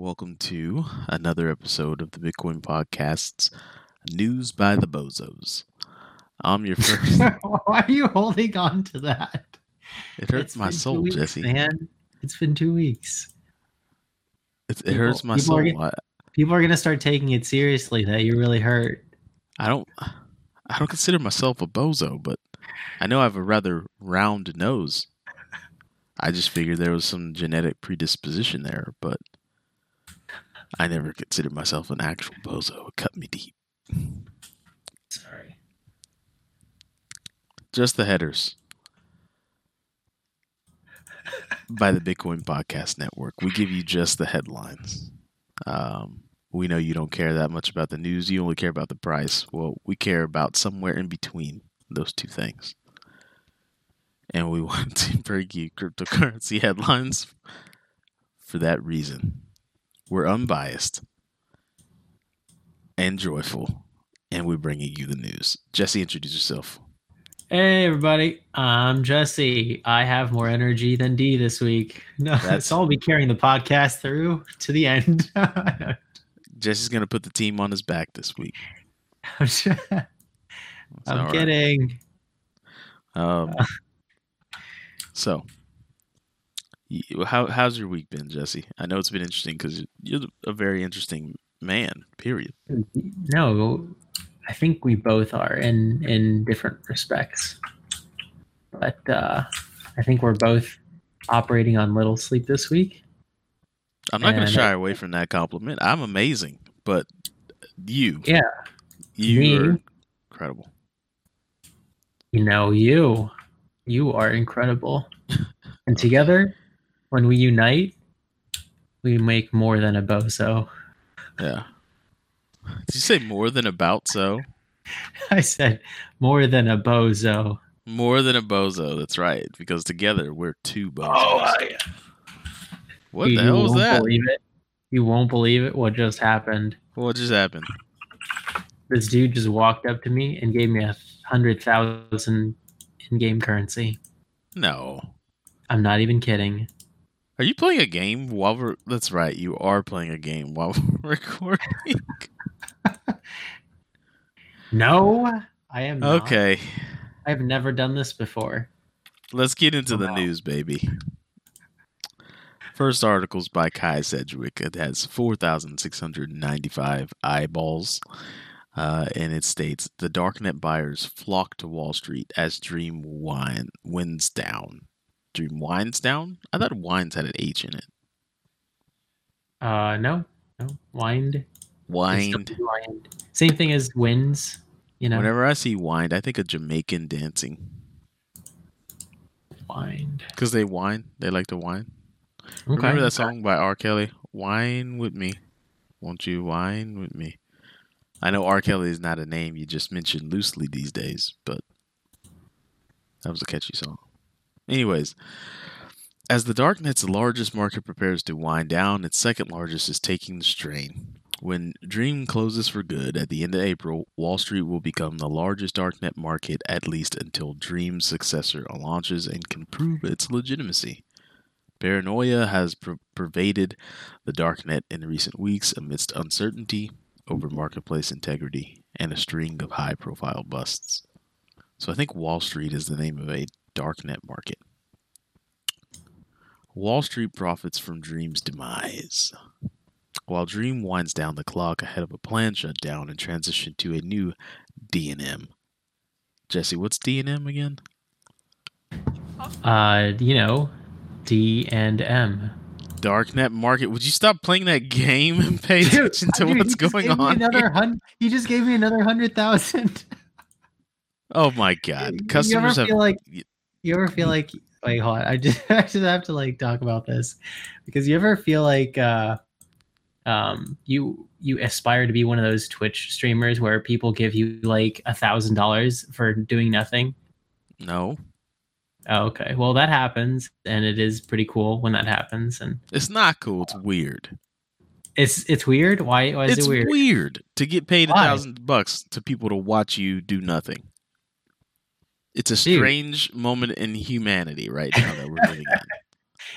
Welcome to another episode of the Bitcoin Podcast's News by the Bozos. I'm your first. Why are you holding on to that? It hurts It's my soul, weeks, Jesse. Man, it's been two weeks. It, it hurts my people are soul. get- I, People are gonna start taking it seriously that you really hurt. I don't. I don't consider myself a bozo, but I know I have a rather round nose. I just figured there was some genetic predisposition there, but I never considered myself an actual bozo. It cut me deep. Sorry. Just the headers. By the Bitcoin Podcast Network. We give you just the headlines. Um, we know you don't care that much about the news. You only care about the price. Well, we care about somewhere in between those two things. And we want to bring you cryptocurrency headlines for that reason. We're unbiased and joyful, and we're bringing you the news. Jesse, introduce yourself. Hey everybody, I'm Jesse. I have more energy than D this week. No, That's- so I'll be carrying the podcast through to the end. Jesse's gonna put the team on his back this week. I'm all right. kidding. Um, so, how how's your week been, Jesse? I know it's been interesting because you're a very interesting man. Period. No, I think we both are in in different respects. But uh, I think we're both operating on little sleep this week. I'm not gonna shy away from that compliment. I'm amazing, but you, Yeah, you me. are incredible. you know you, you are incredible. and together, when we unite, we make more than a bozo. Yeah. Did you say more than about so? I said more than a bozo. More than a bozo. That's right. Because together we're two bozos. Oh, yeah. What you, the hell you was won't that? Believe it. You won't believe it. What just happened? What just happened? This dude just walked up to me and gave me a hundred thousand in-game currency. No. I'm not even kidding. Are you playing a game while we're? That's right. You are playing a game while we're recording. No, I am not. okay, I've never done this before. let's get into the Wow. news, baby. First article's by Kai Sedgwick. It has four thousand six hundred ninety-five eyeballs, uh, and it states the darknet buyers flock to Wall Street as Dream wine winds down. Dream winds down. I thought wines had an H in it. Uh, no, no, wind. Wind. wind. Same thing as winds. You know, Whenever I see wind, I think of Jamaican dancing wind. because they whine. They like to whine. Okay. Remember that song by R. Kelly? Wine with me. Won't you wine with me? I know R. Kelly is not a name you just mention loosely these days, but that was a catchy song. Anyways, as the Darknet's largest market prepares to wind down, its second largest is taking the strain. When Dream closes for good at the end of April, Wall Street will become the largest Darknet market at least until Dream's successor launches and can prove its legitimacy. Paranoia has per- pervaded the darknet in recent weeks amidst uncertainty over marketplace integrity and a string of high profile busts. So I think Wall Street is the name of a darknet market. Wall Street profits from Dream's demise. While Dream winds down the clock ahead of a planned shutdown and transition to a new D&M. Jesse, what's D&M again? Uh, you know, D and M. Darknet market. Would you stop playing that game and pay Dude, attention to dude, what's going on? Another here? hun- he just gave me another hundred thousand. Oh my god. Customers have like you ever feel like wait hold on I just I just have to like talk about this because you ever feel like uh um you you aspire to be one of those Twitch streamers where people give you like a thousand dollars for doing nothing. no. Oh, okay. Well, that happens, and it is pretty cool when that happens. And It's not cool. It's weird. it's it's weird. Why? Why is it's it weird? It's weird to get paid a thousand bucks to people to watch you do nothing. It's a Dude. strange moment in humanity right now that we're living in.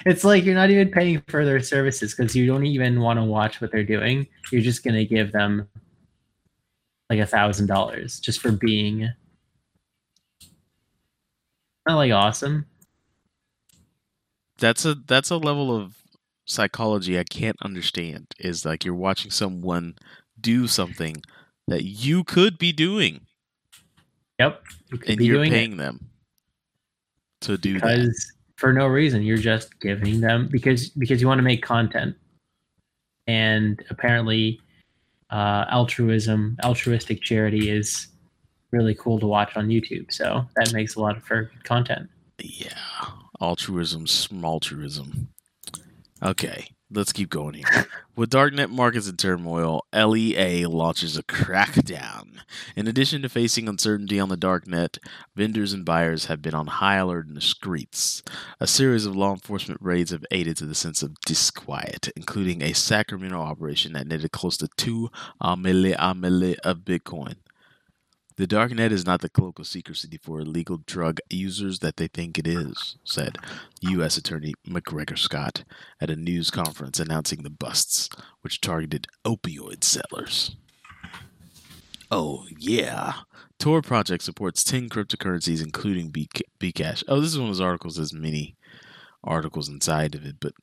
It's like you're not even paying for their services because you don't even want to watch what they're doing. You're just gonna give them like a thousand dollars just for being not like awesome. That's a that's a level of psychology I can't understand. Is like you're watching someone do something that you could be doing, Yep. And you're paying them to do that. for no reason you're just giving them because because you want to make content. And apparently uh altruism, altruistic charity is really cool to watch on YouTube. So that makes a lot of for good content. Yeah, altruism, small altruism. Okay, let's keep going here. With darknet markets in turmoil, LEA launches a crackdown. In addition to facing uncertainty on the darknet, vendors and buyers have been on high alert in the streets. A series of law enforcement raids have aided to the sense of disquiet, including a Sacramento operation that netted close to 2 amele amele of Bitcoin. The darknet is not the cloak of secrecy for illegal drug users that they think it is, said U.S. Attorney McGregor Scott at a news conference announcing the busts, which targeted opioid sellers. Oh, yeah. Tor Project supports 10 cryptocurrencies, including Bc- Bcash. Oh, this is one of those articles. There's many articles inside of it, but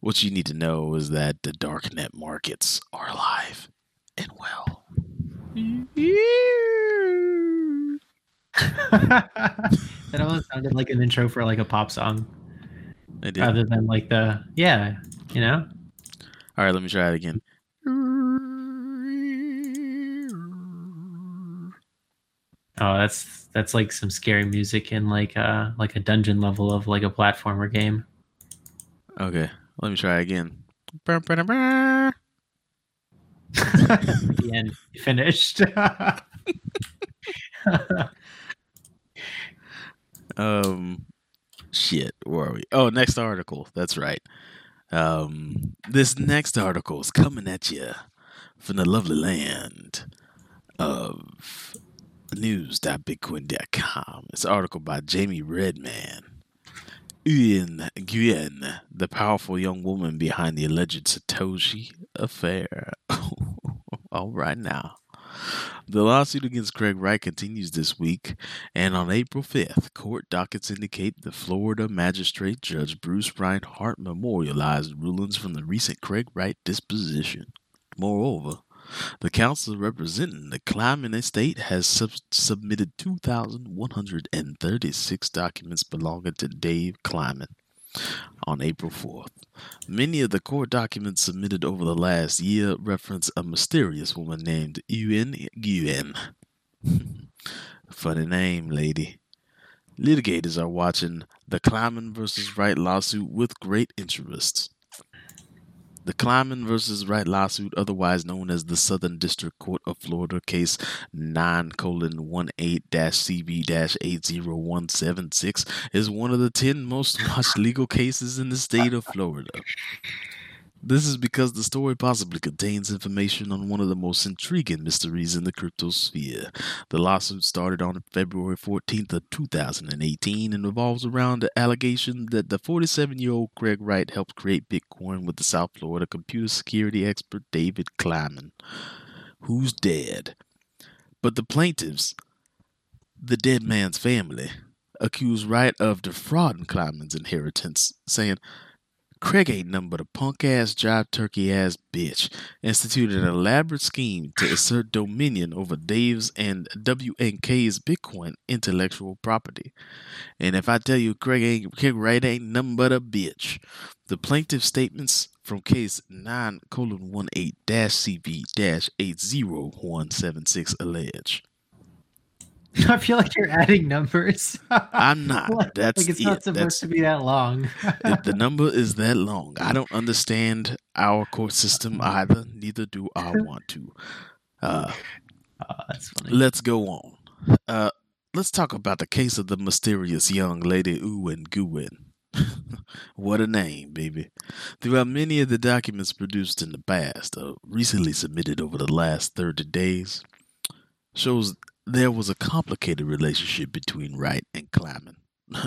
what you need to know is that the darknet markets are alive and well. That almost sounded like an intro for like a pop song I did. rather than like the yeah, you know? All right, let me try it again. Oh, that's that's like some scary music in like uh like a dungeon level of like a platformer game. Okay, let me try again. End finished. Um, shit, where are we? Oh, next article. That's right. Um, this next article is coming at you from the lovely land of news.bitcoin.com. It's an article by Jamie Redman. Nguyen Nguyen, the powerful young woman behind the alleged Satoshi affair. All right now. The lawsuit against Craig Wright continues this week, and on April 5th, court dockets indicate the Florida magistrate Judge Bruce Reinhart memorialized rulings from the recent Craig Wright disposition. Moreover, the council representing the Kleiman estate has sub- submitted 2,136 documents belonging to Dave Kleiman on April 4th. Many of the court documents submitted over the last year reference a mysterious woman named Uyen Nguyen. Funny name, lady. Litigators are watching the Kleiman versus Wright lawsuit with great interest. The Kleiman versus Wright lawsuit, otherwise known as the Southern District Court of Florida case 9 18 CV 80176, is one of the 10 most watched legal cases in the state of Florida. This is because the story possibly contains information on one of the most intriguing mysteries in the cryptosphere. The lawsuit started on February 14th of 2018 and revolves around the allegation that the 47-year-old Craig Wright helped create Bitcoin with the South Florida computer security expert David Kleiman, who's dead. But the plaintiffs, the dead man's family, accuse Wright of defrauding Kleiman's inheritance, saying Craig ain't nothing but a punk ass, jive turkey ass bitch. Instituted an elaborate scheme to assert dominion over Dave's and W&K's Bitcoin intellectual property. And if I tell you Craig ain't Craig Wright ain't nothing but a bitch, the plaintiff statements from case 9 colon 18 dash CV dash 80176 allege. I feel like you're adding numbers. I'm not. Like That's it's it. not supposed That's to be that long. if the number is that long. I don't understand our court system either. Neither do I want to. Uh, Oh, that's funny. let's go on. Uh, let's talk about the case of the mysterious young lady Uwen Guwen. what a name, baby. Throughout many of the documents produced in the past, uh, recently submitted over the last 30 days, shows there was a complicated relationship between Wright and Kleiman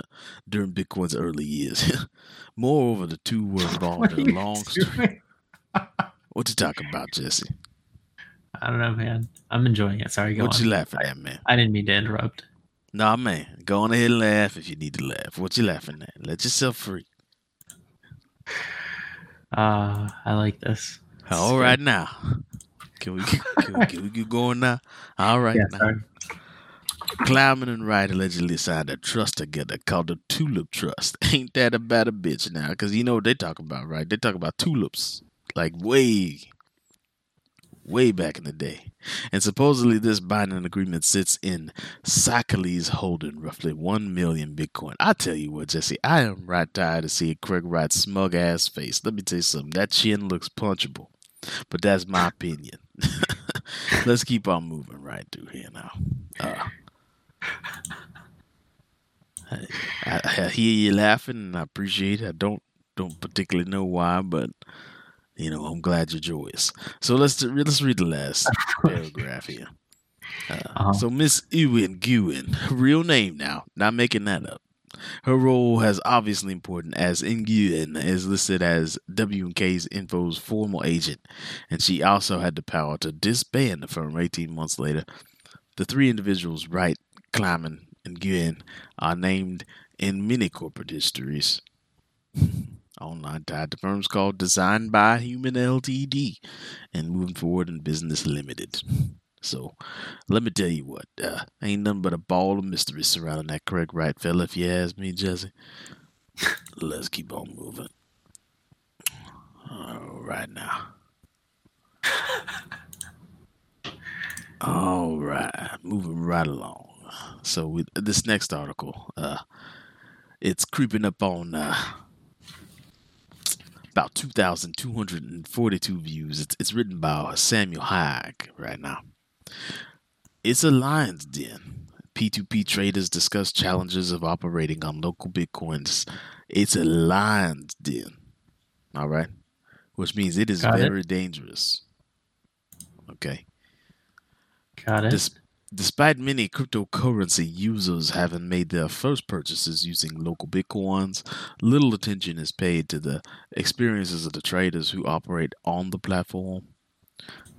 during Bitcoin's early years. Moreover, the two were involved What in a you long story. What you talking about, Jesse? I don't know, man. I'm enjoying it. Sorry, go on. What on. you laughing at, man? I didn't mean to interrupt. Nah, man. Go on ahead and laugh if you need to laugh. What you laughing at? Let yourself free. Uh, I like this. This is All right now. Can we get, can we, can we get going now? All right now. Kleiman and Wright allegedly signed a trust together called the Tulip Trust. Ain't that about a bitch now? Because you know what they talk about, right? They talk about tulips. Like way, way back in the day. And supposedly this binding agreement sits in Sakali's holding roughly 1 million Bitcoin. I tell you what, Jesse, I am right tired of seeing Craig Wright's smug ass face. Let me tell you something. That chin looks punchable. But that's my opinion. Let's keep on moving right through here now. Uh, I, I, I hear you laughing, and I appreciate it. I don't don't particularly know why, but you know I'm glad you're joyous. So let's let's read the last paragraph here. Uh, Uh-huh. So Miss Ewan Guin, real name now, not making that up. Her role has obviously important as Nguyen is listed as W&K's Info's formal agent, and she also had the power to disband the firm 18 months later. The three individuals, Wright, Kleiman, and Nguyen, are named in many corporate histories. Online tied to firms called Designed by Human Ltd. and Moving Forward in Business Limited. So, let me tell you what, uh, ain't nothing but a ball of mystery surrounding that Craig Wright fella, if you ask me, Jesse. Let's keep on moving. All right now. All right, moving right along. So, with this next article, uh, it's creeping up on uh, about 2,242 views. It's, it's written by Samuel Haig right now. It's a lion's den. P2P traders discuss challenges of operating on LocalBitcoins. It's a lion's den. All right. Which means it is Got it. very dangerous. Okay. Got it. Dis- despite many cryptocurrency users having made their first purchases using LocalBitcoins, little attention is paid to the experiences of the traders who operate on the platform.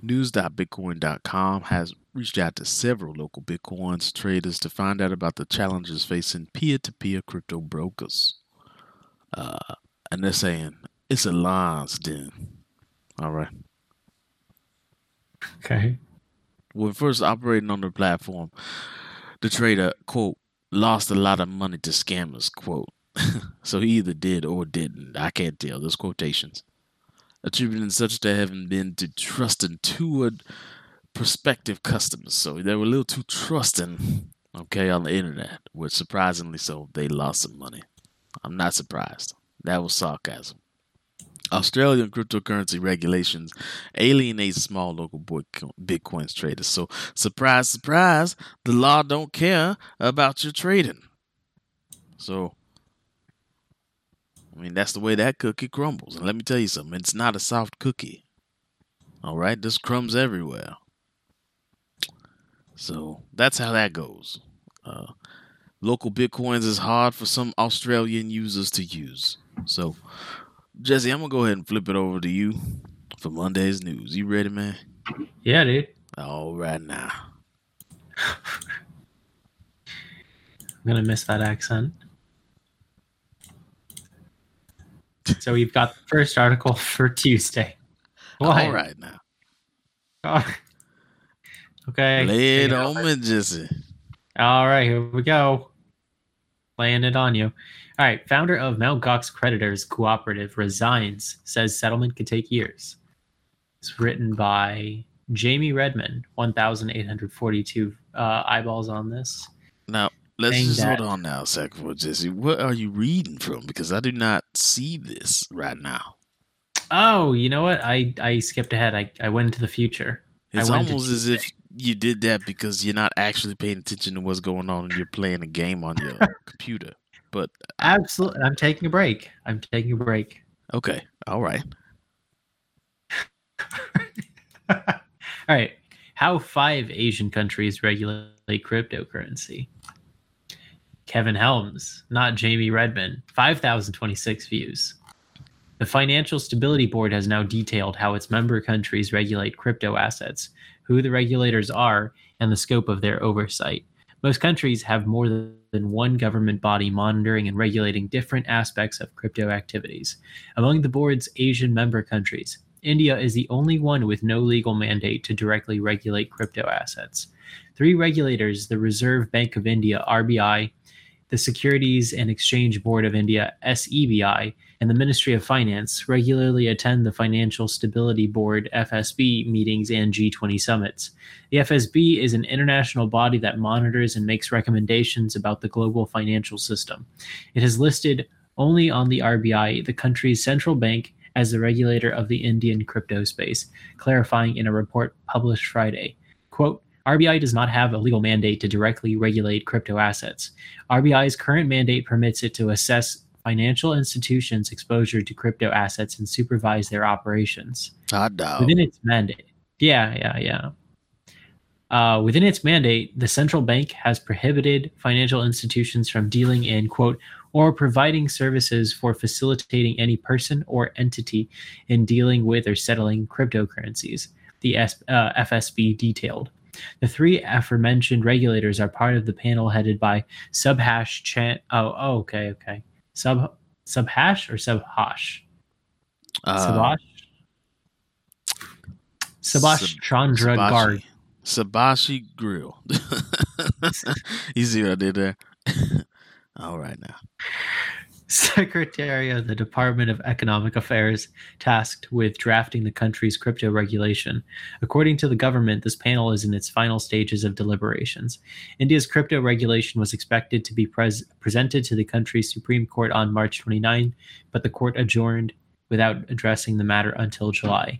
News.bitcoin.com has reached out to several LocalBitcoins traders to find out about the challenges facing peer-to-peer crypto brokers. Uh, and they're saying it's a lion's den. All right. okay. when first operating on the platform, the trader, quote, lost a lot of money to scammers, quote. so he either did or didn't. I can't tell. Those quotations. Attributing such to having been to trusting toward prospective customers. So they were a little too trusting, okay, on the internet, which surprisingly so, they lost some money. I'm not surprised. That was sarcasm. Australian cryptocurrency regulations alienate small local Bitcoin traders. So, surprise, surprise, the law don't care about your trading. So, I mean, that's the way that cookie crumbles. And let me tell you something, it's not a soft cookie. All right, there's crumbs everywhere. So, that's how that goes. Uh, LocalBitcoins is hard for some Australian users to use. So, Jesse, I'm gonna go ahead and flip it over to you for Monday's news. You ready, man? Yeah, dude. All right now. I'm gonna miss that accent. So we've got the first article for Tuesday. Why? All right now. Oh. Okay. Lay it on me, Jesse. All right, here we go. Laying it on you. All right, founder of Mt. Gox Creditors Cooperative resigns, says settlement could take years. It's written by Jamie Redman, 1,842 uh, eyeballs on this. Now let's just that- hold on now, a second, for Jesse. What are you reading from? Because I do not see this right now. Oh, you know what? I I skipped ahead. I I went into the future. It's almost as if you did that because you're not actually paying attention to what's going on and you're playing a game on your computer. But Absolutely. I'm taking a break. I'm taking a break. okay, all right. All right. How five Asian countries regulate cryptocurrency? Kevin Helms, not Jamie Redman. 5,026 views. The Financial Stability Board has now detailed how its member countries regulate crypto assets, who the regulators are, and the scope of their oversight. Most countries have more than one government body monitoring and regulating different aspects of crypto activities. Among the board's Asian member countries, India is the only one with no legal mandate to directly regulate crypto assets. Three regulators, the Reserve Bank of India, RBI, the Securities and Exchange Board of India, SEBI, and the Ministry of Finance, regularly attend the Financial Stability Board, FSB, meetings and G20 summits. The FSB is an international body that monitors and makes recommendations about the global financial system. It has listed only on the RBI, the country's central bank, as the regulator of the Indian crypto space, clarifying in a report published Friday. Quote, RBI does not have a legal mandate to directly regulate crypto assets. RBI's current mandate permits it to assess financial institutions' exposure to crypto assets and supervise their operations Hot dog. within its mandate. Yeah, yeah, yeah. Uh, within its mandate, the central bank has prohibited financial institutions from dealing in, quote, or providing services for facilitating any person or entity in dealing with or settling cryptocurrencies, the S- uh, FSB detailed. The three aforementioned regulators are part of the panel headed by Subhash Chan. Oh, oh, okay, okay. Sub Subhash or Subhash? Uh, Subhash. Subhash Sub- Chandra Garg. Sabashi Grill. you see what I did there? all right now. Secretary of the Department of Economic Affairs, tasked with drafting the country's crypto regulation. According to the government, this panel is in its final stages of deliberations. India's crypto regulation was expected to be pres- presented to the country's Supreme Court on March 29, but the court adjourned without addressing the matter until July.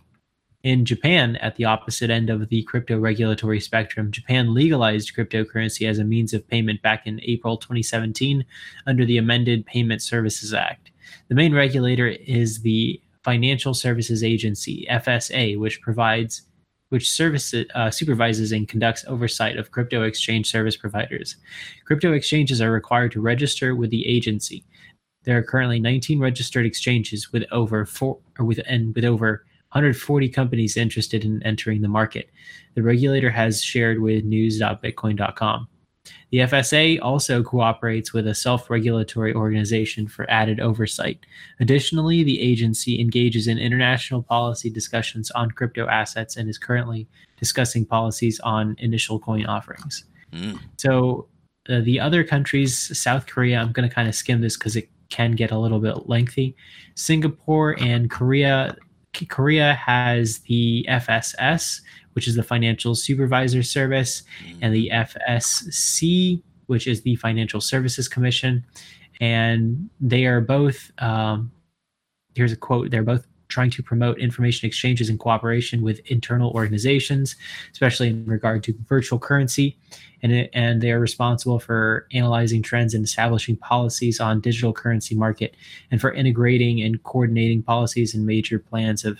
In Japan, at the opposite end of the crypto regulatory spectrum, Japan legalized cryptocurrency as a means of payment back in April 2017 under the amended Payment Services Act. The main regulator is the Financial Services Agency (FSA), which provides which services uh, supervises and conducts oversight of crypto exchange service providers. Crypto exchanges are required to register with the agency. There are currently 19 registered exchanges with over four with and with over 140 companies interested in entering the market. The regulator has shared with news.bitcoin.com. The FSA also cooperates with a self regulatory organization for added oversight. Additionally, the agency engages in international policy discussions on crypto assets and is currently discussing policies on initial coin offerings. Mm. So, uh, the other countries, South Korea, I'm going to kind of skim this because it can get a little bit lengthy. Singapore and Korea. Korea has the FSS, which is the Financial Supervisor Service, and the FSC, which is the Financial Services Commission. And they are both, um, here's a quote, they're both trying to promote information exchanges in cooperation with internal organizations, especially in regard to virtual currency. And, it, and they are responsible for analyzing trends and establishing policies on digital currency market and for integrating and coordinating policies and major plans of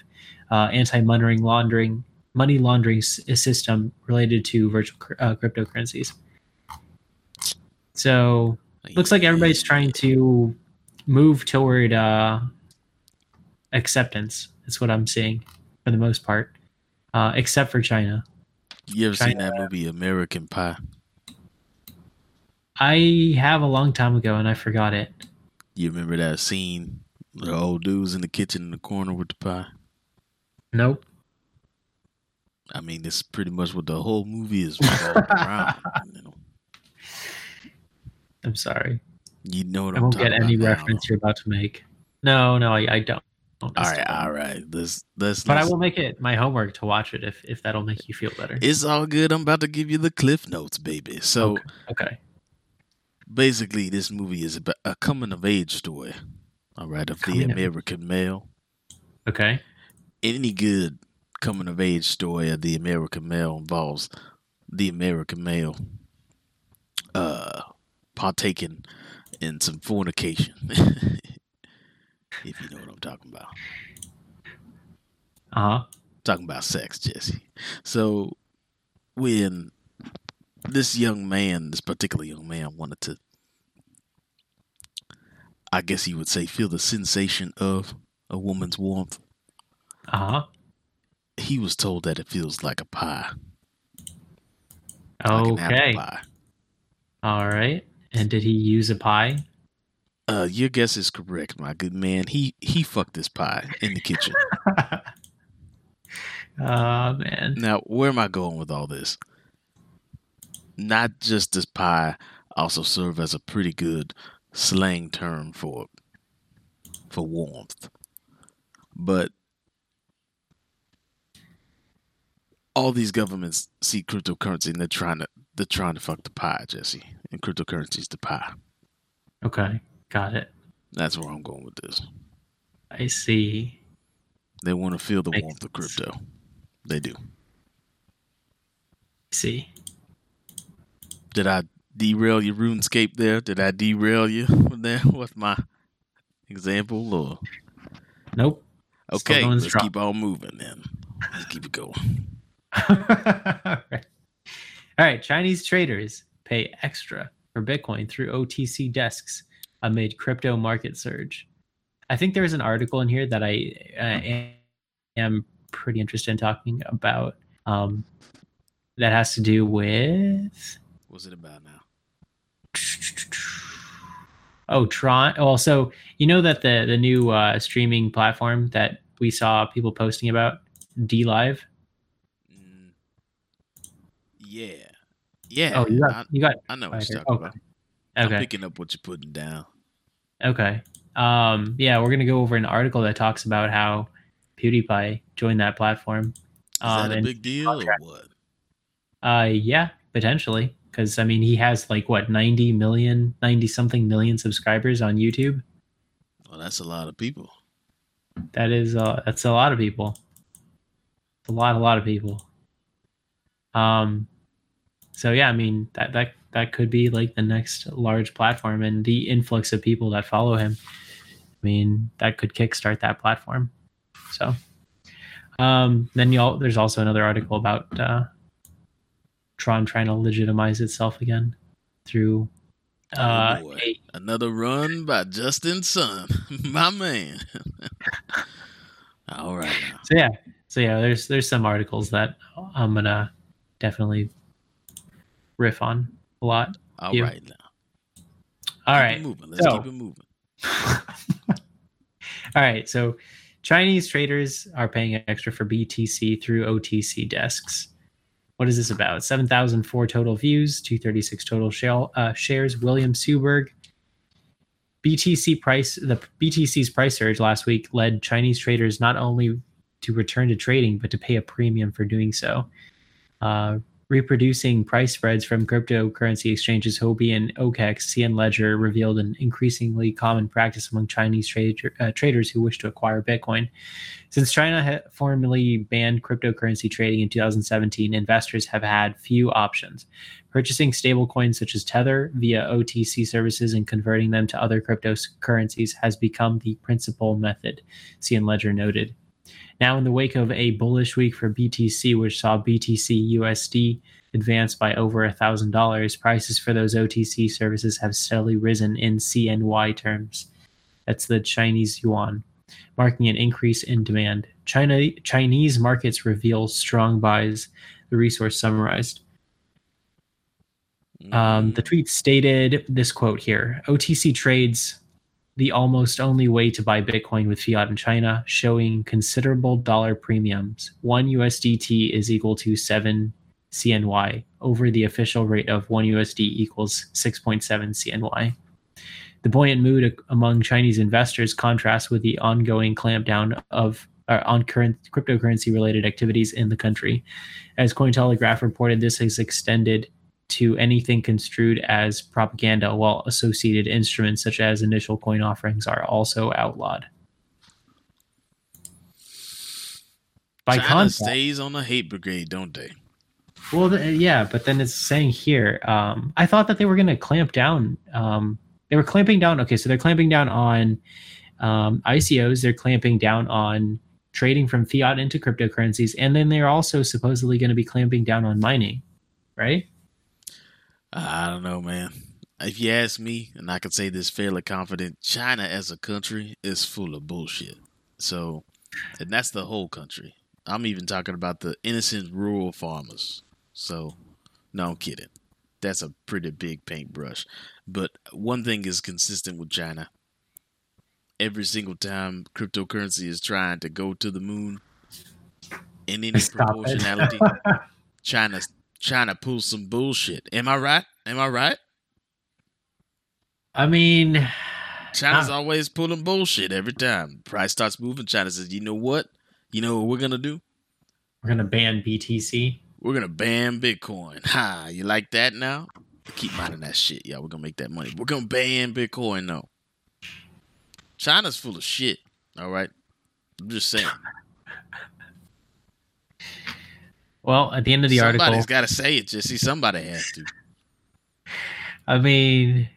uh, anti-money laundering money laundering s- system related to virtual uh, cryptocurrencies. So looks like everybody's trying to move toward uh, acceptance. That's what I'm seeing for the most part, uh, except for China. You ever seen that movie American Pie? I have a long time ago and I forgot it. You remember that scene? The old dude's in the kitchen in the corner with the pie. Nope. I mean, this is pretty much what the whole movie is revolving around. You know, I'm sorry. you know what I I'm won't get any about now. reference you're about to make. No, no, I, I don't. All right, all right. Let's let's. But I will make it my homework to watch it if if that'll make you feel better. It's all good. I'm about to give you the cliff notes, baby. So Okay. Okay. basically, this movie is about a coming of age story. All right, of the Coming of- American male. Okay. Any good coming of age story of the American male involves the American male uh partaking in some fornication. if you know what I'm talking about. Uh huh. talking about sex, Jesse. So when this young man, this particular young man, wanted to, I guess you would say, feel the sensation of a woman's warmth, Uh huh. he was told that it feels like a pie, like an apple pie. All right. And did he use a pie? Uh, your guess is correct, my good man. He he fucked this pie in the kitchen. Oh man. Now, where am I going with all this? Not just this pie also serve as a pretty good slang term for for warmth. But all these governments see cryptocurrency and they're trying to they're trying to fuck the pie, Jesse. And cryptocurrency is the pie. Okay. Got it. That's where I'm going with this. I see. They want to feel the Makes warmth of sense. crypto. They do. I see. Did I derail your RuneScape there? Did I derail you there with my example? Or Nope. Okay, let's strong. keep on moving then. Let's keep it going. All right. All right. Chinese traders pay extra for Bitcoin through OTC desks amid crypto market surge. I think there's an article in here that I uh, am pretty interested in talking about. Um, that has to do with What's it about now? oh Tron. Well, so you know that the the new uh, streaming platform that we saw people posting about, DLive. Mm, yeah, yeah. Oh, you got I, you got I know what you're okay. talking about. I'm okay. picking up what you're putting down. Okay. Um, yeah, we're gonna go over an article that talks about how PewDiePie joined that platform. Is Um, that a big deal or what? Uh, yeah, potentially, because I mean, he has like what 90 million, 90 something million subscribers on YouTube. Well, that's a lot of people. That is, uh, that's a lot of people. A lot, a lot of people. Um, so yeah, I mean that that that could be like the next large platform, and the influx of people that follow him. I mean, that could kickstart that platform. So, um, then you all there's also another article about uh, Tron trying to legitimize itself again through uh, oh a, Another run by Justin Sun, my man. All right now. so yeah so yeah there's there's some articles that i'm gonna definitely riff on a lot All You. right now. all Keep right it moving. Let's so- keep it moving. all right so chinese traders are paying extra for btc through otc desks what is this about 7004 total views 236 total shell, uh, shares william suberg btc price the btc's price surge last week led chinese traders not only to return to trading but to pay a premium for doing so uh, reproducing price spreads from cryptocurrency exchanges Huobi and OKEX, CN Ledger revealed an increasingly common practice among Chinese uh, traders who wish to acquire Bitcoin. Since China formally banned cryptocurrency trading in 2017, investors have had few options. Purchasing stablecoins such as Tether via OTC services and converting them to other cryptocurrencies has become the principal method, CN Ledger noted. Now, in the wake of a bullish week for BTC, which saw BTC USD advance by over $1,000, prices for those OTC services have steadily risen in CNY terms. That's the Chinese yuan, marking an increase in demand. China Chinese markets reveal strong buys, the resource summarized. Um, the Mm, tweet stated this quote here OTC trades the almost only way to buy Bitcoin with fiat in China, showing considerable dollar premiums. One USDT is equal to 7 CNY over the official rate of 1 USD equals 6.7 CNY. The buoyant mood among Chinese investors contrasts with the ongoing clampdown of uh, on current cryptocurrency related activities in the country. As Cointelegraph reported, this has extended to anything construed as propaganda, while associated instruments such as initial coin offerings are also outlawed. By China contrast, stays on the hate brigade, don't they? well, th- yeah, but then it's saying here. Um, I thought that they were going to clamp down. Um, they were clamping down. Okay, so they're clamping down on um, ICOs. They're clamping down on trading from fiat into cryptocurrencies, and then they're also supposedly going to be clamping down on mining, right? I don't know, man. If you ask me, and I can say this fairly confident, China as a country is full of bullshit. So, and that's the whole country. I'm even talking about the innocent rural farmers. So, no, I'm kidding. That's a pretty big paintbrush. But one thing is consistent with China. Every single time cryptocurrency is trying to go to the moon, in any Stop proportionality, China China pulls some bullshit. Am I right? Am I right? I mean, China's Ah. always pulling bullshit every time. Price starts moving. China says, "You know what? You know what we're gonna do? we're to ban BTC. We're gonna ban Bitcoin. Ha! You like that now? Keep minding that shit. y'all. we're gonna make that money. We're gonna ban Bitcoin. No, China's full of shit. All right, I'm just saying. Well, at the end of the Somebody's article, Somebody's got to say it. Jesse. somebody has to. I mean,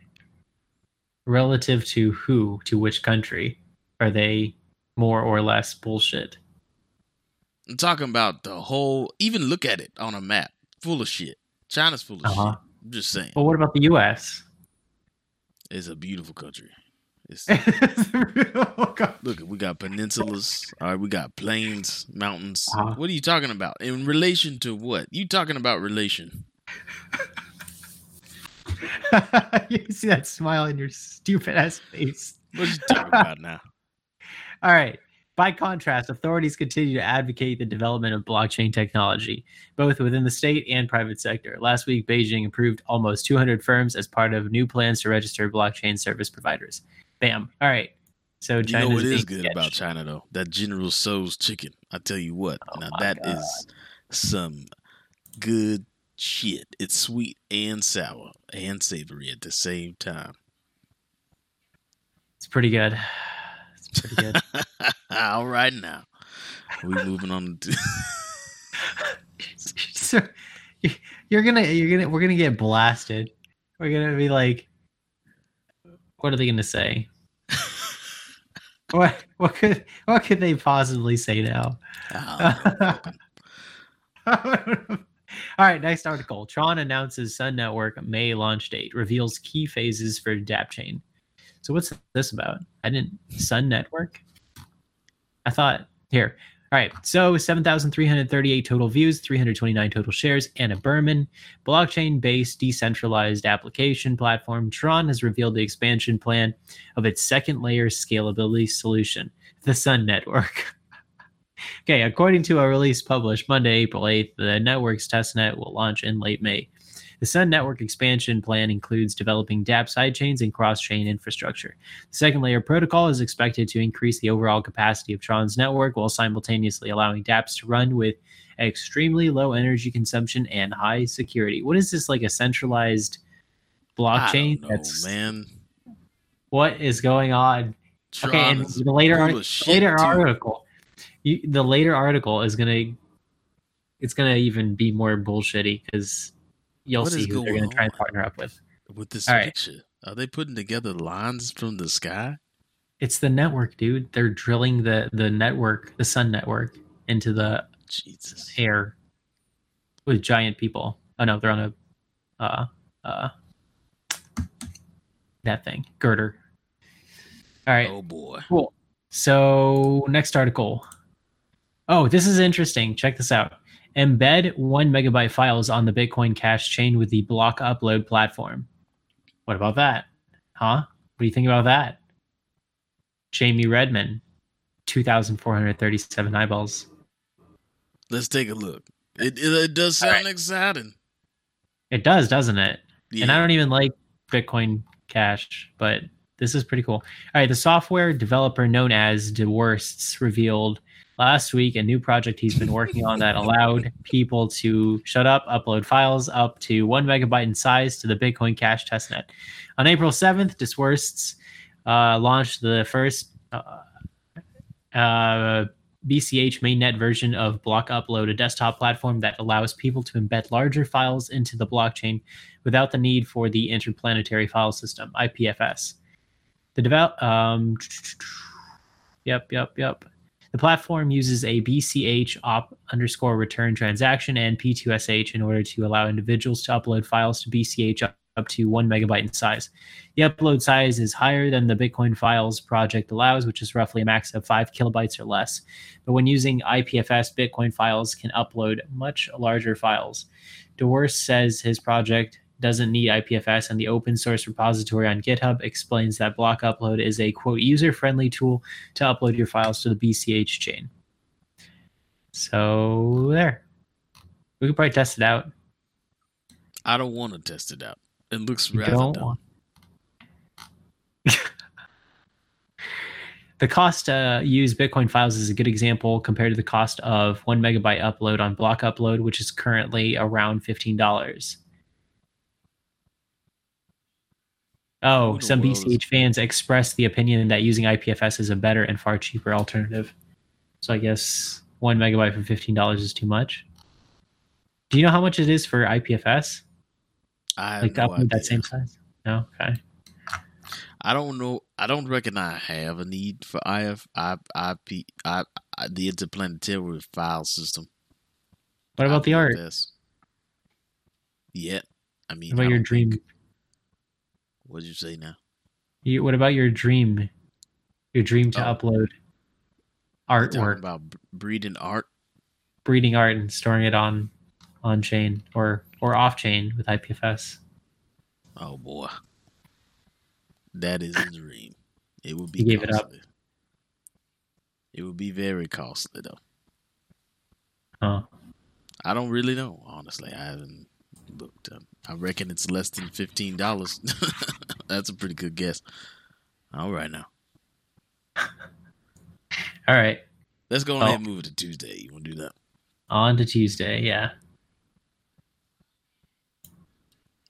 relative to who, to which country, are they more or less bullshit? I'm talking about the whole. Even look at it on a map. Full of shit. China's full of Uh-huh. shit. I'm just saying. But what about the U.S.? It's a beautiful country. Oh. Look, we got peninsulas. All right, we got plains, mountains. Uh-huh. What are you talking about? In relation to what? You talking about relation? you see that smile in your stupid ass face. What you talking about now? All right. By contrast, authorities continue to advocate the development of blockchain technology, both within the state and private sector. Last week, Beijing approved almost 200 firms as part of new plans to register blockchain service providers. Bam. All right. So You China's know what is good about. China though? That General Tso's chicken. I tell you what. Oh now that is God. some good shit. It's sweet and sour and savory at the same time. It's pretty good. It's pretty good. All right now. We moving on to so you're gonna you're gonna we're gonna get blasted. We're gonna be like, what are they gonna say? what what could what could they possibly say now? Oh, All right, next article. Tron announces Sun Network May launch date, reveals key phases for DApp chain. So what's this about? I didn't Sun Network. I thought here. All right, so 7,338 total views, 329 total shares. Ana Berman, blockchain based decentralized application platform, Tron has revealed the expansion plan of its second layer scalability solution, the Sun Network. Okay, according to a release published Monday, April 8th, the network's testnet will launch in late May. The Sun Network expansion plan includes developing DApp sidechains and cross chain infrastructure. The second layer protocol is expected to increase the overall capacity of Tron's network while simultaneously allowing dApps to run with extremely low energy consumption and high security. What is this like a centralized blockchain? know, man. what is going on? okay, and the later of shit, later article, you, the later article is gonna, it's gonna even be more bullshitty because you'll What see who they're going gonna try and partner up with. with this All right. picture. Are they putting together lines from the sky? It's the network, dude. They're drilling the the network, the Sun network, into the Jesus. air with giant people. Oh no, they're on a, uh, uh, that thing girder. All right. Oh boy. Cool. So next article. Oh, this is interesting. Check this out. Embed one megabyte files on the Bitcoin Cash chain with the block upload platform. What about that? Huh? What do you think about that? Jamie Redman, 2,437 eyeballs. Let's take a look. It it, it does sound right. exciting. It does, doesn't it? Yeah. And I don't even like Bitcoin Cash, but this is pretty cool. All right, the software developer known as DeWorsts revealed last week a new project he's been working on that allowed people to shut up, upload files up to one megabyte in size to the Bitcoin Cash testnet. On April 7th, DeWorsts uh, launched the first uh, uh, BCH mainnet version of Block Upload, a desktop platform that allows people to embed larger files into the blockchain without the need for the interplanetary file system (IPFS). The develop, um, yep, yep, yep. The platform uses a BCH op underscore return transaction and P2SH in order to allow individuals to upload files to BCH up, to one megabyte in size. The upload size is higher than the Bitcoin files project allows, which is roughly a max of five kilobytes or less. But when using IPFS, Bitcoin files can upload much larger files. DeWorst says his project doesn't need IPFS, and the open source repository on GitHub explains that block upload is a quote user friendly tool to upload your files to the BCH chain. So there, we could probably test it out. I don't want to test it out. It looks You rather dumb. the cost to use Bitcoin files is a good example compared to the cost of one megabyte upload on Block Upload, which is currently around fifteen dollars. Oh, some BCH fans expressed the opinion that using IPFS is a better and far cheaper alternative. So I guess one megabyte for fifteen dollars is too much. Do you know how much it is for IPFS? I Like no that same size? No. Okay. I don't know. I don't reckon I have a need for IF, I, IP, I, I, the interplanetary file system. What about the art? IPFS. Yet, I mean, What about your dream? think- What'd you say now? You, what about your dream? Your dream to Oh. upload artwork, about breeding art. breeding art, and storing it on on chain or or off chain with IPFS. Oh boy, that is a dream. It would be You gave it up. costly. It would be very costly though. Huh. I don't really know, honestly. I haven't looked up. I reckon it's less than fifteen dollars. That's a pretty good guess. All right now. all right. Let's go Oh. ahead and oh. move it to Tuesday. You want to do that? On to Tuesday. Yeah.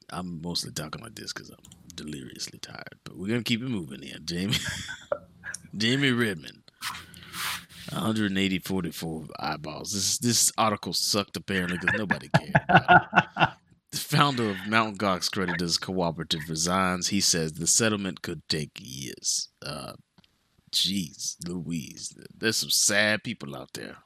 I'm mostly talking like this because I'm deliriously tired. But we're gonna keep it moving here. Jamie Jamie Redman. 180 44 eyeballs. This this article sucked apparently because nobody cared. The founder of Mount Gox Creditors Cooperative resigns. He says the settlement could take years. Uh, jeez, Louise, there's some sad people out there.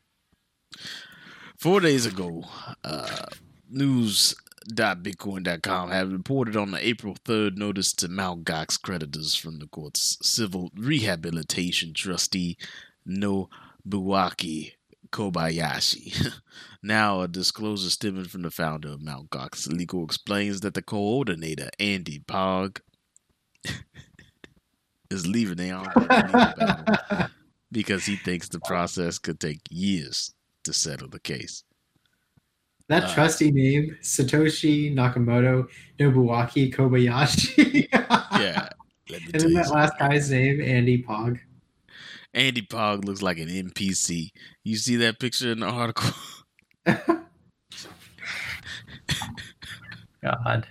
Four days ago, uh, news.bitcoin.com had reported on the April 3rd notice to Mount Gox creditors from the court's civil rehabilitation trustee Nobuaki Kobayashi. now, a disclosure stemming from the founder of Mount Gox Legal explains that the coordinator, Andy Pog, is leaving the battle because he thinks the process could take years to settle the case. That Uh, trusty name, Satoshi Nakamoto Nobuaki Kobayashi. Yeah. And then that last guy's name, Andy Pog. Andy Pog looks like an NPC. You see that picture in the article? God.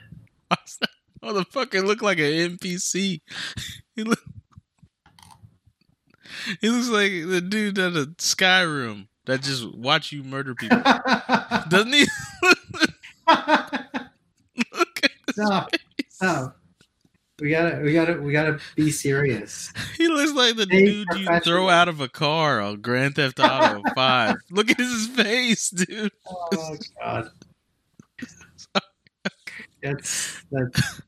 Motherfucker look like an NPC. He look. He looks like the dude at a Skyrim that just watch you murder people. Doesn't he? look at his Stop. face. Stop. We gotta, we gotta, we gotta be serious. He looks like the Stay dude you throw out of a car on Grand Theft Auto 5. Look at his face, dude. Oh God. That's that's.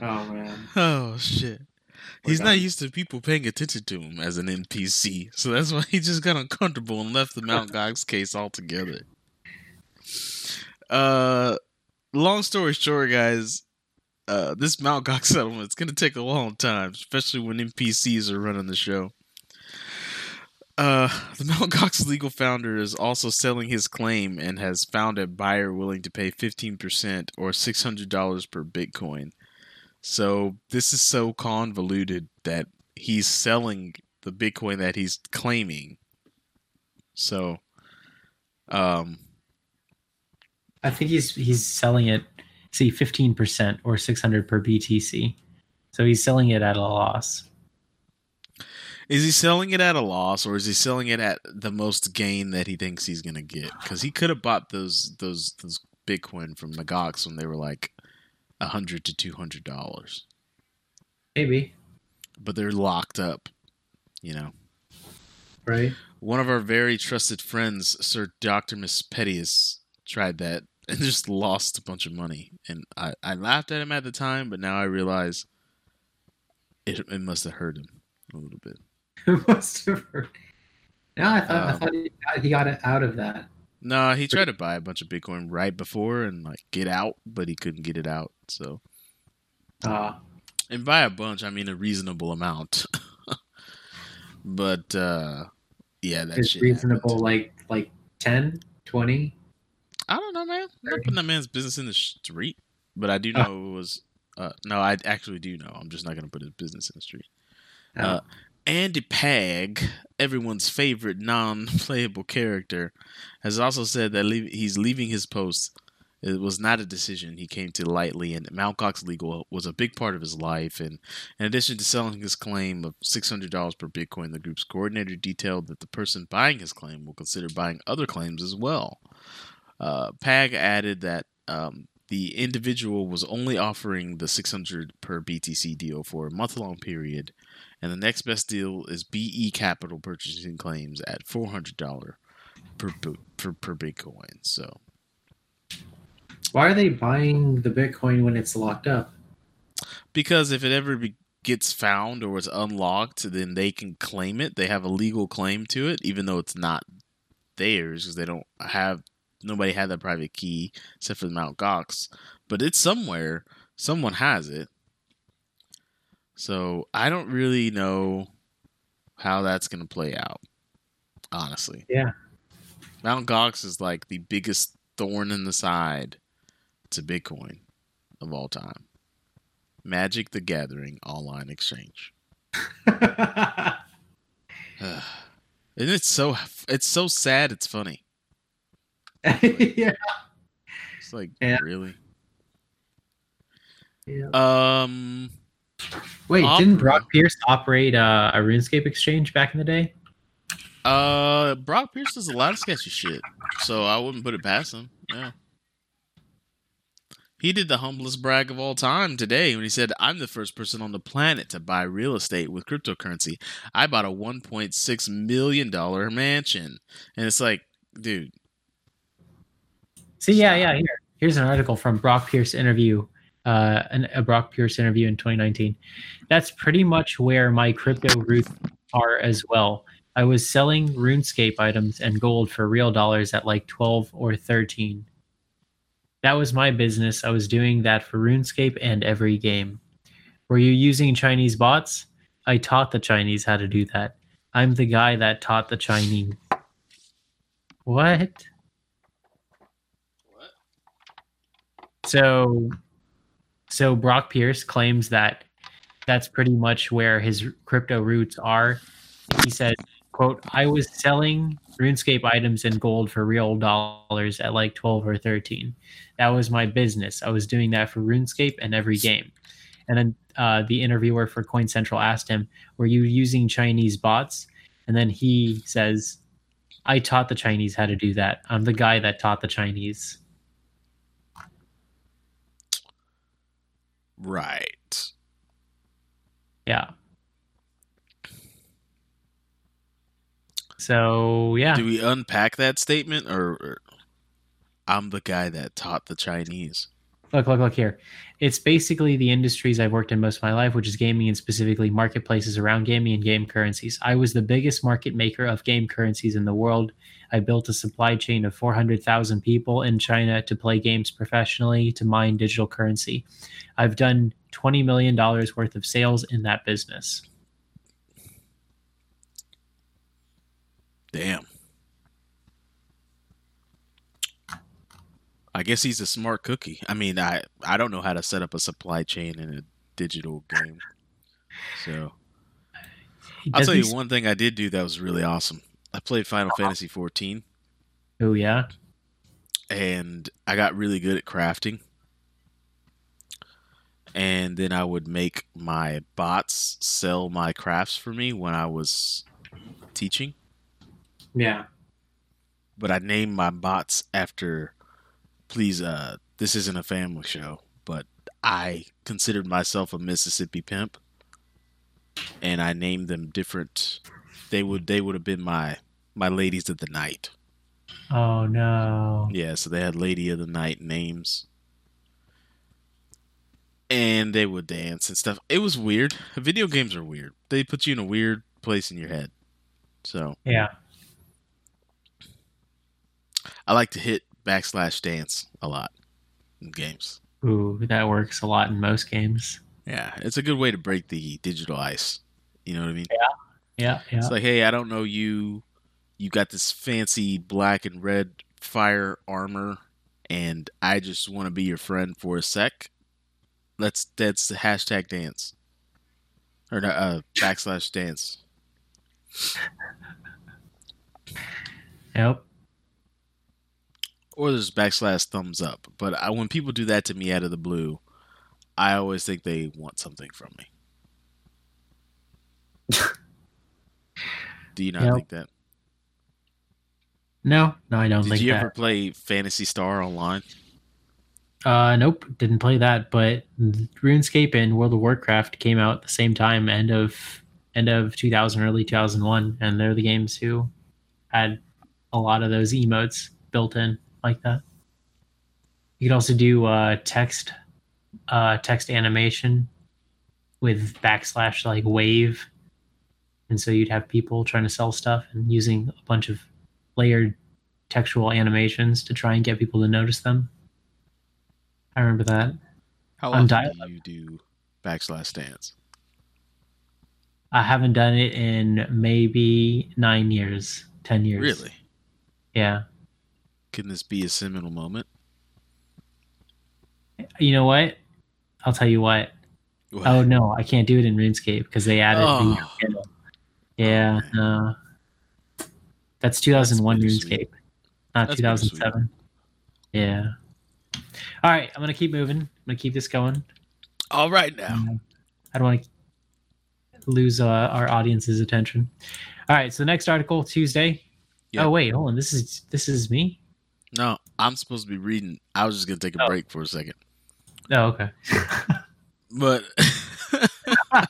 Oh man. Oh shit. We're He's not used to people paying attention to him as an NPC, so that's why he just got uncomfortable and left the Mount Gox case altogether. Uh, long story short, guys, uh, this Gox settlement it's gonna take a long time, especially when NPCs are running the show. Uh, the Gox legal founder is also selling his claim and has found a buyer willing to pay fifteen percent or six hundred dollars per Bitcoin So this is so convoluted that he's selling the Bitcoin that he's claiming. So, um, I think he's he's selling it, see, fifteen percent or six hundred per BTC. So he's selling it at a loss. is he selling it at a loss or is he selling it at the most gain that he thinks he's gonna get? Because he could have bought those those those Bitcoin from the Gox when they were like a hundred to two hundred dollars, Maybe. but they're locked up. You know. Right. One of our very trusted friends, Sir Dr. Miss Pettius, tried that and just lost a bunch of money. And I, I laughed at him at the time, but now I realize it, it must have hurt him a little bit. Who must have hurt. No, I thought I Um, thought he got, he got it out of that. No, he tried to buy a bunch of Bitcoin right before and like get out, but he couldn't get it out. So, Uh, and buy a bunch, I mean a reasonable amount. but uh yeah, that's reasonable, happened. like like 10, 20. I don't know, man. I'm not putting that man's business in the street, but I do Ah. know it was. Uh, no, I actually do know. I'm just not going to put his business in the street. Uh, Uh, Andy Pag, everyone's favorite non-playable character, has also said that leave, he's leaving his post. It was not a decision he came to lightly, and Mt. Gox Legal was a big part of his life. And in addition to selling his claim of $600 per Bitcoin, the group's coordinator detailed that the person buying his claim will consider buying other claims as well. Uh, Pag added that um, the individual was only offering the 600 per BTC deal for a month long period, and the next best deal is BE Capital purchasing claims at $400 per, per, per Bitcoin. So, why are they buying the Bitcoin when it's locked up? because if it ever be- gets found or it's unlocked, then they can claim it. They have a legal claim to it, even though it's not theirs because they don't have nobody had that private key except for the Mount Gox. But it's somewhere. Someone has it. So I don't really know how that's gonna play out. Honestly. Yeah. Mount Gox is like the biggest thorn in the side to Bitcoin of all time. Magic the Gathering online exchange. and it's so it's so sad it's funny. yeah. It's like Yeah. really. yeah. Um Wait, Opera. didn't Brock Pierce operate uh, a RuneScape exchange back in the day? uh Brock Pierce does a lot of sketchy shit. So I wouldn't put it past him. Yeah. He did the humblest brag of all time today when he said, I'm the first person on the planet to buy real estate with cryptocurrency. I bought a $1.6 million mansion. And it's like, dude, See, yeah, yeah. Here, here's an article from Brock Pierce interview, uh, an, a Brock Pierce interview in 2019. That's pretty much where my crypto roots are as well. I was selling RuneScape items and gold for real dollars at like 12 or 13. That was my business. I was doing that for RuneScape and every game. Were you using Chinese bots? I taught the Chinese how to do that. I'm the guy that taught the Chinese. What? So, so Brock Pierce claims that that's pretty much where his crypto roots are. He said, "quote I was selling RuneScape items in gold for real dollars at like twelve or thirteen. That was my business. I was doing that for RuneScape and every game." And then uh, the interviewer for Coin Central asked him, "Were you using Chinese bots?" And then he says, "I taught the Chinese how to do that. I'm the guy that taught the Chinese." Right. Yeah. So yeah, Do we unpack that statement or, or I'm the guy that taught the Chinese? Look, look, look here. It's basically the industries I've worked in most of my life, which is gaming and specifically marketplaces around gaming and game currencies. I was the biggest market maker of game currencies in the world. I built a supply chain of 400,000 people in China to play games professionally to mine digital currency. I've done $20 million worth of sales in that business. Damn. I guess he's a smart cookie. I mean, I I don't know how to set up a supply chain in a digital game. So I'll tell you one thing I did do that was really awesome. I played Final Fantasy 14 Oh yeah. and I got really good at crafting. And then I would make my bots sell my crafts for me when I was teaching. Yeah. But I named my bots after please uh this isn't a family show, but I considered myself a Mississippi pimp. And I named them different they would they would have been my my ladies of the night. Oh no. Yeah, so they had Lady of the Night names. And they would dance and stuff. It was weird. Video games are weird. They put you in a weird place in your head. So Yeah. I like to hit backslash dance a lot in games. Ooh, that works a lot in most games. Yeah, it's a good way to break the digital ice. You know what I mean? Yeah, yeah. It's like, hey, I don't know you. You got this fancy black and red fire armor, and I just want to be your friend for a sec. Let's that's the hashtag dance or uh, backslash dance. Yep. Or there's backslash thumbs up. But I, when people do that to me out of the blue, I always think they want something from me. do you not Yep. think that? No, no, I don't Did you that. ever play Phantasy Star online? Uh, nope, didn't play that. But RuneScape and World of Warcraft came out at the same time, end of end of 2000, early 2001, and they're the games who had a lot of those emotes built in like that. You could also do uh, text uh, text animation with backslash like wave, and so you'd have people trying to sell stuff and using a bunch of layered textual animations to try and get people to notice them. I remember that. How often do you do backslash dance? I haven't done it in maybe nine years, ten years. Really? Yeah. Can this be a seminal moment? You know what? I'll tell you what. What? Oh no, I can't do it in RuneScape because they added Oh. the Yeah, Oh, no. That's 2001 That's RuneScape, not That's 2007. Yeah. All right, I'm gonna keep moving. I'm gonna keep this going. All right now. I don't want to lose uh, our audience's attention. All right, so the next article Tuesday. Yeah. Oh wait, hold on. This is this is me. No, I'm supposed to be reading. I was just gonna take a Oh. break for a second, Oh, okay. but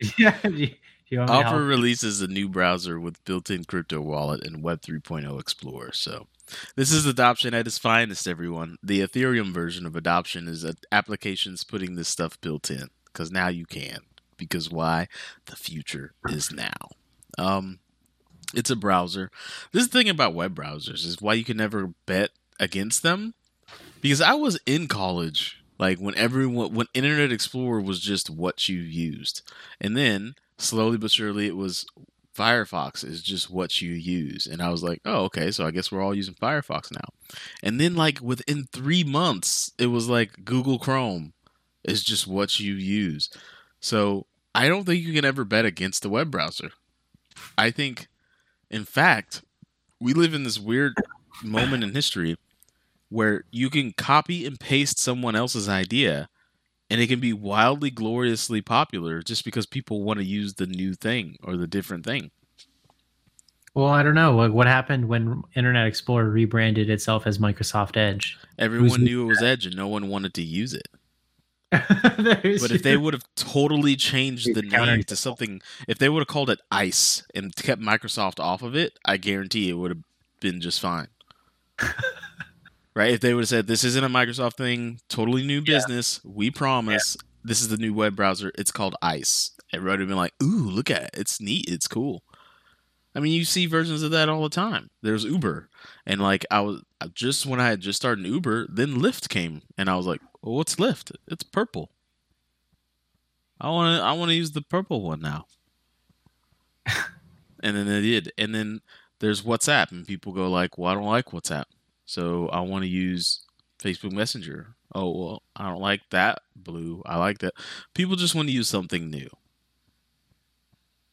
yeah. You, you Opera releases a new browser with built-in crypto wallet and Web 3.0 Explorer. So, this is adoption at its finest, everyone. The Ethereum version of adoption is applications putting this stuff built in because now you can. Because why? The future is now. Um, it's a browser. This thing about web browsers is why you can never bet against them. Because I was in college, like when everyone, when Internet Explorer was just what you used, and then slowly but surely it was Firefox is just what you use. And I was like, oh, okay, so I guess we're all using Firefox now. And then, like, within three months, it was like Google Chrome is just what you use. So I don't think you can ever bet against the web browser. I think, in fact, we live in this weird moment in history where you can copy and paste someone else's idea and it can be wildly gloriously popular just because people want to use the new thing or the different thing. Well, I don't know what what happened when Internet Explorer rebranded itself as Microsoft Edge. Everyone knew it was Edge and no one wanted to use it. There's But if they would have totally changed the name to something, if they would have called it Ice and kept Microsoft off of it, I guarantee it would have been just fine. right? If they would have said, this isn't a Microsoft thing, totally new business, we promise, this is the new web browser, it's called Ice. Everybody would have been like, ooh, look at it. It's neat. It's cool. I mean, you see versions of that all the time. There's Uber. And like, I was just when I had just started Uber, then Lyft came. And I was like, well, what's left? It's purple. I want to I want to use the purple one now. and then they did. And then there's WhatsApp and people go like, "Well, I don't like WhatsApp." So I want to use Facebook Messenger. Oh well, I don't like that blue. I like that. People just want to use something new.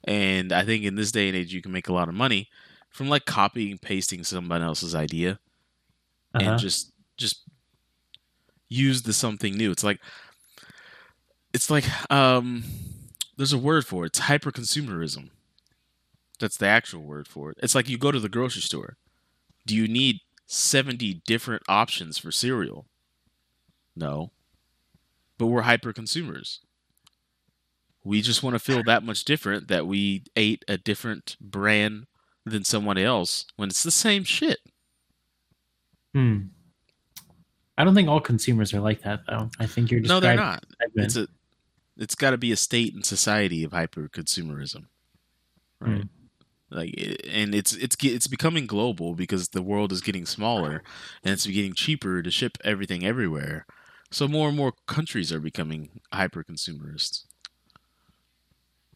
And I think in this day and age you can make a lot of money from like copying pasting somebody else's idea Uh-huh. and just just use the something new. It's like it's like um there's a word for it. It's hyper consumerism. That's the actual word for it. It's like you go to the grocery store. Do you need 70 different options for cereal? No. But we're hyper consumers. We just want to feel that much different that we ate a different brand than someone else when it's the same shit. Hmm. I don't think all consumers are like that, though. I think you're just No, they're not. It's a it's got to be a state and society of hyper consumerism. Right? Mm. Like and it's it's it's becoming global because the world is getting smaller and it's getting cheaper to ship everything everywhere. So more and more countries are becoming hyper consumerists.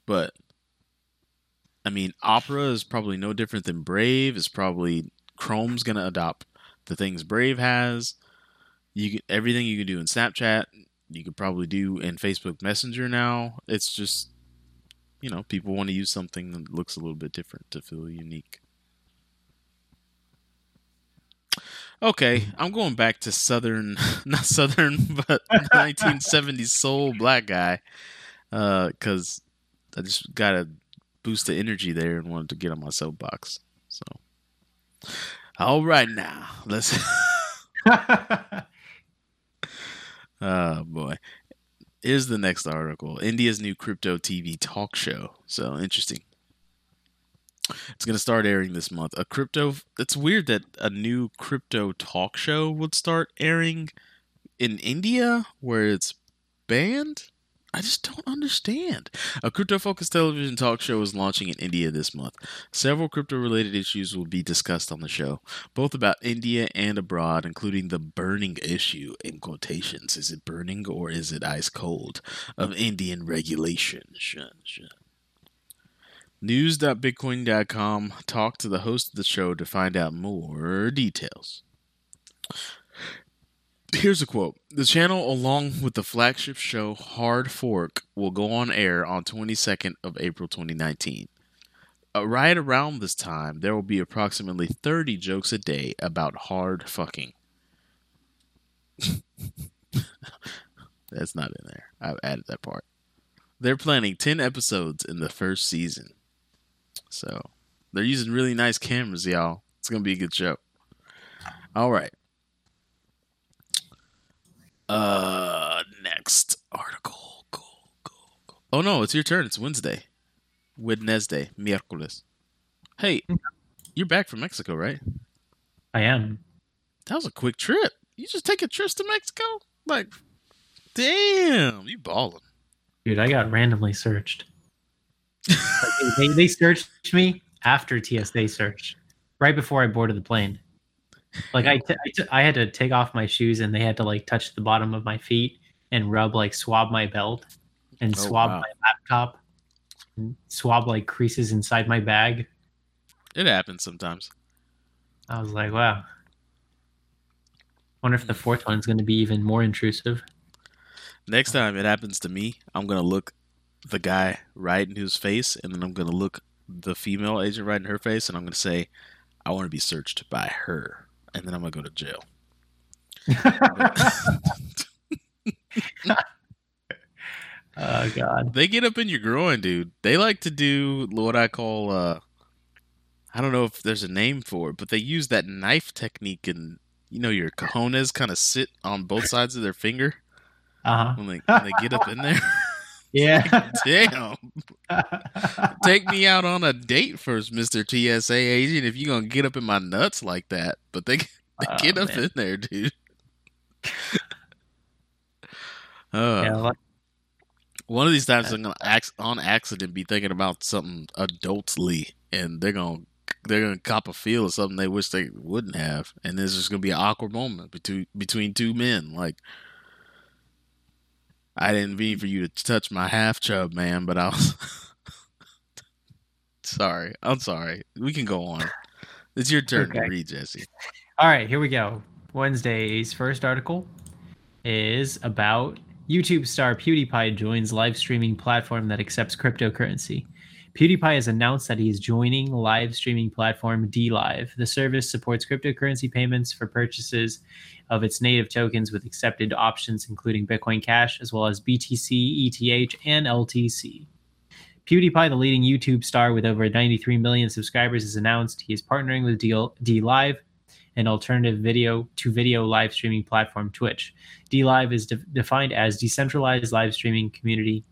But I mean, Opera is probably no different than Brave. Is probably Chrome's gonna adopt the things Brave has. You can, everything you can do in Snapchat, you could probably do in Facebook Messenger now. It's just you know, people want to use something that looks a little bit different to feel unique. Okay, mm-hmm. I'm going back to Southern, not Southern, but 1970s soul black guy, uh, because I just got a boost of energy there and wanted to get on my soapbox. So, all right, now let's. oh boy, Is the next article: India's new crypto TV talk show. So interesting. It's going to start airing this month. A crypto. It's weird that a new crypto talk show would start airing in India, where it's banned. I just don't understand. A crypto focused television talk show is launching in India this month. Several crypto related issues will be discussed on the show, both about India and abroad, including the burning issue in quotations. Is it burning or is it ice cold? Of Indian regulation. News.bitcoin.com talked to the host of the show to find out more details. Here's a quote. The channel, along with the flagship show Hard Fork, will go on air on 22nd of April 2019. Uh, right around this time, there will be approximately 30 jokes a day about hard fucking. That's not in there. I've added that part. They're planning 10 episodes in the first season. So, they're using really nice cameras, y'all. It's going to be a good show. All right. Uh, next article. Go, go, go. Oh no, it's your turn. It's Wednesday. Wednesday, miércoles. Hey, you're back from Mexico, right? I am. That was a quick trip. You just take a trip to Mexico? Like, damn, you balling. Dude, I got randomly searched. Like, they, they searched me after TSA search, right before I boarded the plane. Like I, t- I, t- I had to take off my shoes and they had to like touch the bottom of my feet and rub like swab my belt and Oh, swab wow. my laptop, and swab like creases inside my bag. It happens sometimes. I was like, wow. Wonder if the fourth one's going to be even more intrusive. Next time it happens to me, I'm gonna look the guy right in his face, and then I'm gonna look the female agent right in her face, and I'm gonna say, "I want to be searched by her," and then I'm gonna go to jail. Oh god. They get up in your groin, dude. They like to do what I call uh I don't know if there's a name for it, but they use that knife technique and you know your cojones kind of sit on both sides of their finger Uh huh. when they when they get up in there. Yeah. Damn. Take me out on a date first, Mr. TSA agent, if you're gonna get up in my nuts like that. But they, they Oh, get up man. in there, dude. Uh, yeah. like- One of these times, I'm gonna ac- on accident be thinking about something adultly, and they're gonna they're gonna cop a feel of something they wish they wouldn't have, and there's just gonna be an awkward moment between between two men. Like, I didn't mean for you to touch my half chub, man, but I was sorry. I'm sorry. We can go on. It's your turn to read, Jesse. All right, here we go. Wednesday's first article is about YouTube star PewDiePie joins live streaming platform that accepts cryptocurrency. PewDiePie has announced that he is joining live streaming platform DLive. The service supports cryptocurrency payments for purchases of its native tokens with accepted options, including Bitcoin Cash, as well as BTC, ETH, and LTC. PewDiePie, the leading YouTube star with over 93 million subscribers, has announced he is partnering with DLive, an alternative video to video live streaming platform Twitch. DLive is de- defined as decentralized live streaming community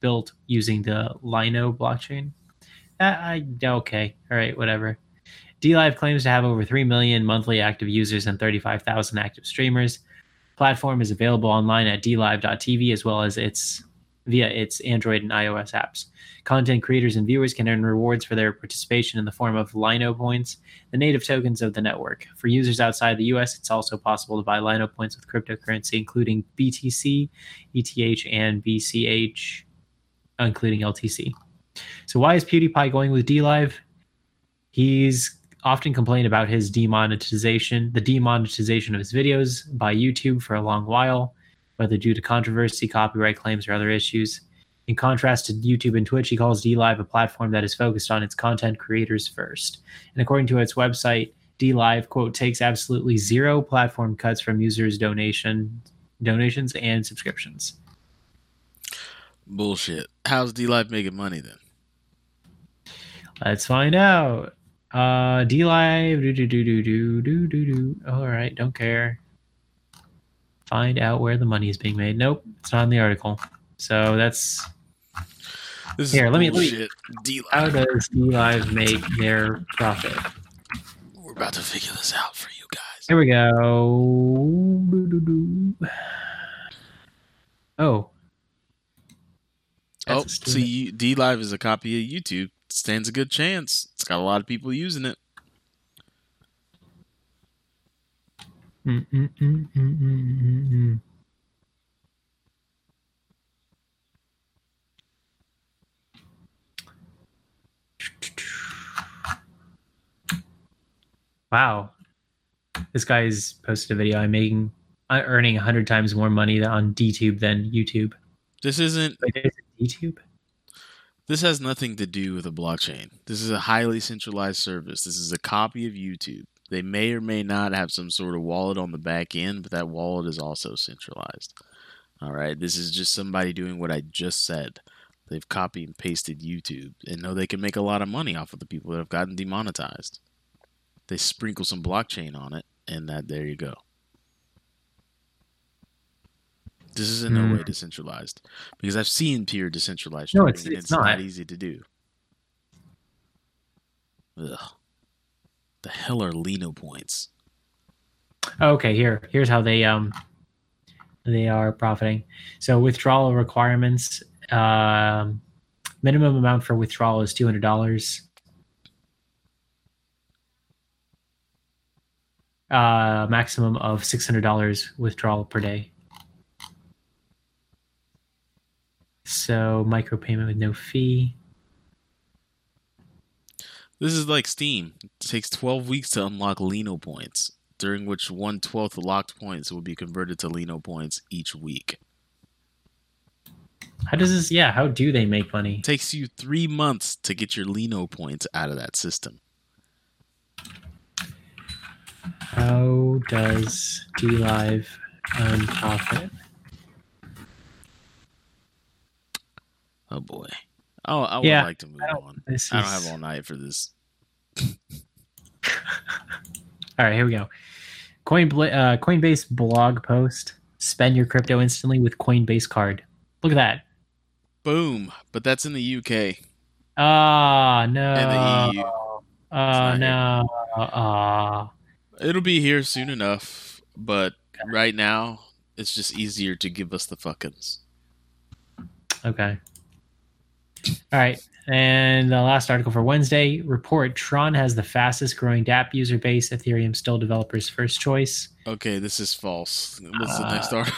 built using the Lino blockchain. Uh, I okay, all right, whatever. DLive claims to have over 3 million monthly active users and 35,000 active streamers. Platform is available online at dlive.tv as well as its via its Android and iOS apps. Content creators and viewers can earn rewards for their participation in the form of Lino points, the native tokens of the network. For users outside the US, it's also possible to buy Lino points with cryptocurrency, including BTC, ETH, and BCH, including LTC. So, why is PewDiePie going with DLive? He's often complained about his demonetization, the demonetization of his videos by YouTube for a long while whether due to controversy, copyright claims, or other issues. In contrast to YouTube and Twitch, he calls DLive a platform that is focused on its content creators first. And according to its website, DLive, quote, takes absolutely zero platform cuts from users' donation donations and subscriptions. Bullshit. How's DLive making money then? Let's find out. Uh, D Live. Do do do do do do do do. All right, don't care. Find out where the money is being made. Nope, it's not in the article. So that's this here. Let me, let me. D-Live. How does D Live make their profit? We're about to figure this out for you guys. Here we go. Do-do-do. Oh. That's oh, see, D Live is a copy of YouTube. Stands a good chance. It's got a lot of people using it. Wow, this guy's posted a video. I'm making, I'm uh, earning hundred times more money on DTube than YouTube. This isn't. A DTube. This has nothing to do with a blockchain. This is a highly centralized service. This is a copy of YouTube. They may or may not have some sort of wallet on the back end, but that wallet is also centralized. All right. This is just somebody doing what I just said. They've copied and pasted YouTube and know they can make a lot of money off of the people that have gotten demonetized. They sprinkle some blockchain on it, and that there you go. This is in no Hmm. way decentralized because I've seen pure decentralized. No, it's- and it's not. easy to do. Ugh. The hell are Lino points? Okay, here here's how they um they are profiting. So withdrawal requirements, um, minimum amount for withdrawal is two hundred dollars. Uh, maximum of six hundred dollars withdrawal per day. So micropayment with no fee. This is like Steam. It takes 12 weeks to unlock Lino points, during which one twelfth locked points will be converted to Lino points each week. How does this? Yeah, how do they make money? It takes you three months to get your Lino points out of that system. How does DLive earn profit? Oh boy. Oh, I would Yeah, like to move I on. This I don't have all night for this. All right, here we go. Coin uh, Coinbase blog post: Spend your crypto instantly with Coinbase card. Look at that. Boom. But that's in the UK Ah no. and the EU. Oh not no. Ah. It'll be here soon enough, but right now it's just easier to give us the fuckins. Okay. All right. And the last article for Wednesday report Tron has the fastest growing DApp user base. Ethereum still developers' first choice. Okay, this is false. What's the Uh, next article?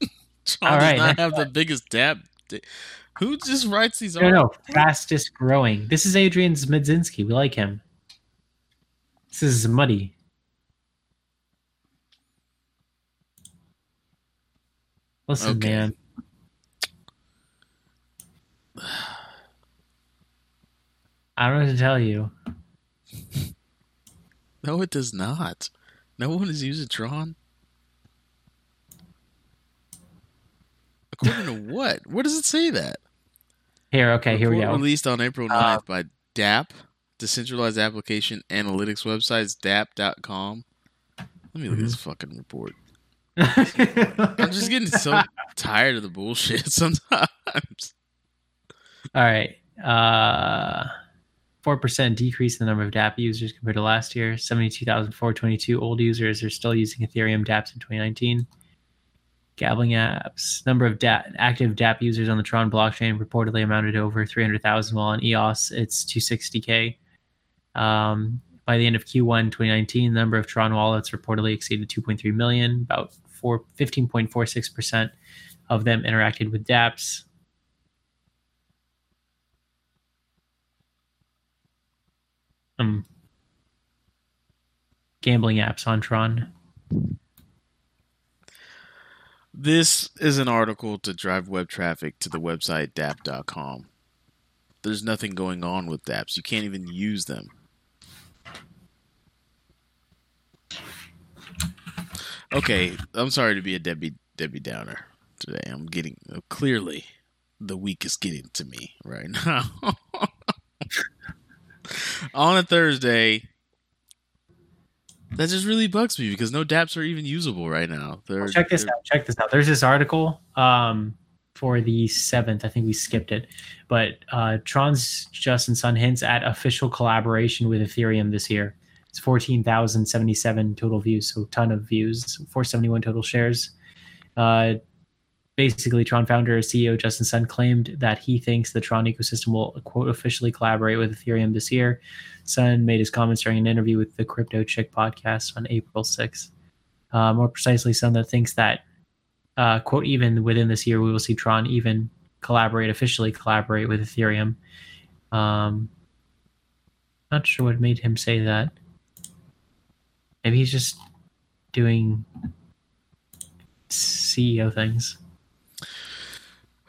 Tron all does not have the biggest DApp. Who just writes these No, no, articles? fastest growing. This is Adrian Zmudzinski. We like him. This is muddy. Listen, Okay. man. I don't know what to tell you. No, it does not. No one is using Tron. According to what? What does it say that? Here, okay, here we go. Released on April Uh, 9th by DApp, Decentralized Application Analytics websites, DApp.com. Let me look at this Mm-hmm. fucking report. I'm just getting so tired of the bullshit sometimes. All right. Uh, 4% decrease in the number of DApp users compared to last year. 72,422 old users are still using Ethereum dApps in 2019. Gambling apps. Number of da- active DApp users on the Tron blockchain reportedly amounted to over 300,000, while on EOS it's 260K. Um, by the end of Q1 2019, the number of Tron wallets reportedly exceeded 2.3 million. About four, 15.46% of them interacted with dApps. Um, gambling apps on Tron. This is an article to drive web traffic to the website DApp.com. There's nothing going on with dApps. You can't even use them. Okay, I'm sorry to be a Debbie Debbie Downer today. I'm getting clearly the week is getting to me right now. On a Thursday, that just really bugs me because no DApps are even usable right now. They're, Check this they're- out. Check this out. There's this article um, for the seventh. I think we skipped it, but uh, Tron's Justin Sun hints at official collaboration with Ethereum this year. It's fourteen thousand seventy-seven total views, so ton of views. Four seventy-one total shares. Uh, basically, Tron founder and CEO Justin Sun claimed that he thinks the Tron ecosystem will quote officially collaborate with Ethereum this year. Sun made his comments during an interview with the Crypto Chick podcast on April sixth. Uh, more precisely, Sun that thinks that uh, quote even within this year we will see Tron even collaborate officially collaborate with Ethereum. Um, not sure what made him say that. Maybe he's just doing CEO things.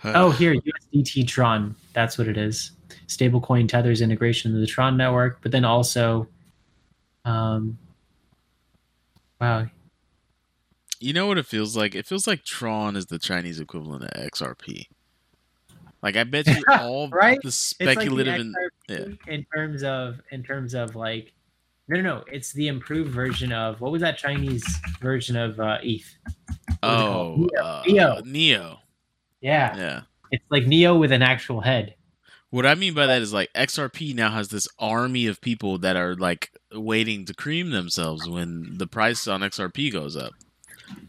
Oh, here, USDT Tron. That's what it is. Stablecoin tethers integration to the Tron network, but then also, um, wow, You know what it feels like? It feels like Tron is the Chinese equivalent of XRP. Like I bet you all Right? the It's like the speculative and XRP in terms of in terms of like no no no it's the improved version of what was that Chinese version of uh, ETH? What oh uh, Neo. Neo. Yeah, Yeah. it's like Neo with an actual head. What I mean by that is like XRP now has this army of people that are like waiting to cream themselves when the price on XRP goes up.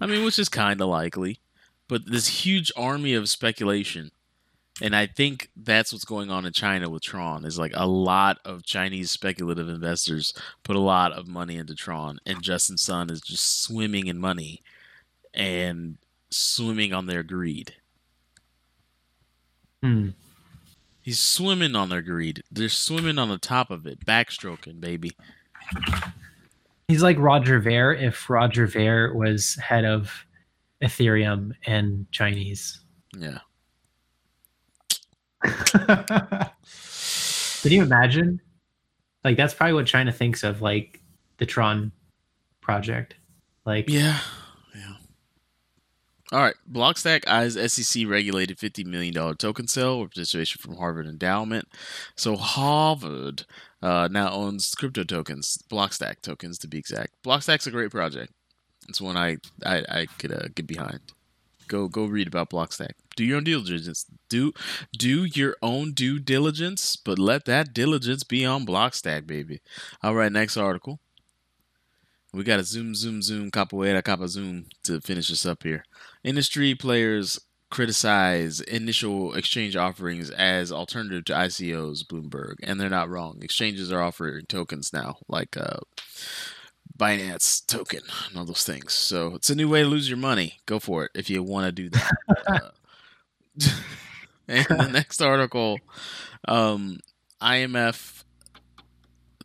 I mean, which is kind of likely, but this huge army of speculation. And I think that's what's going on in China with Tron is like a lot of Chinese speculative investors put a lot of money into Tron and Justin Sun is just swimming in money and swimming on their greed. Hmm. He's swimming on their greed. They're swimming on the top of it, backstroking, baby. He's like Roger Ver if Roger Ver was head of Ethereum and Chinese. Yeah. Can you imagine? Like that's probably what China thinks of like the Tron project. Like Yeah. Yeah. All right. Blockstack eyes SEC regulated $50 million token sale with participation from Harvard Endowment. So Harvard uh, now owns crypto tokens, Blockstack tokens to be exact. Blockstack's a great project. It's one I I, I could uh, get behind. Go go read about Blockstack. Do your own due diligence. Do do your own due diligence, but let that diligence be on Blockstack, baby. All right, next article. We got a zoom, zoom, zoom, capoeira, capa zoom to finish this up here. Industry players criticize initial exchange offerings as alternative to ICOs, Bloomberg, and they're not wrong. Exchanges are offering tokens now, like uh, Binance token and all those things. So it's a new way to lose your money. Go for it if you want to do that. uh, and the next article, um, IMF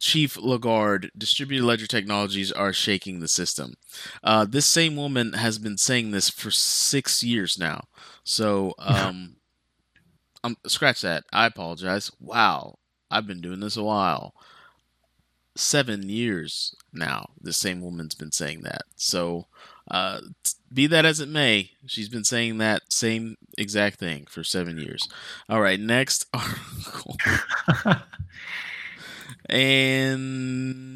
Chief Lagarde, distributed ledger technologies are shaking the system. Uh, this same woman has been saying this for six years now. So, um, um, scratch that. I apologize. Wow, I've been doing this a while. Seven years now. This same woman's been saying that. So, uh, be that as it may, she's been saying that same exact thing for seven years. All right, next article. And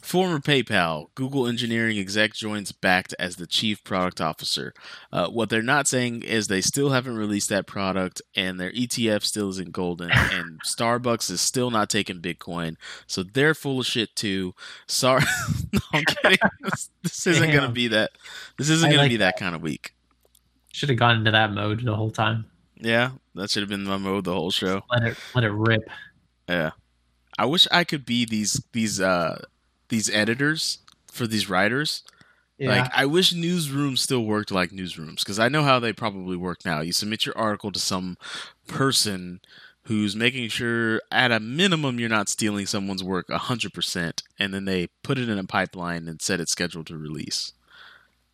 former PayPal, Google engineering exec joins Bakkt as the chief product officer. Uh, what they're not saying is they still haven't released that product, and their ETF still isn't golden, and Starbucks is still not taking Bitcoin. So they're full of shit too. Sorry, no, I'm kidding. This, this isn't gonna be that. This isn't I gonna like be that kind of week. Should have gone into that mode the whole time. Yeah, that should have been my mode the whole show. Let it let it rip. Yeah. I wish I could be these these uh these editors for these writers. Like I wish newsrooms still worked like newsrooms because I know how they probably work now. You submit your article to some person who's making sure at a minimum you're not stealing someone's work 100% and then they put it in a pipeline and set it scheduled to release.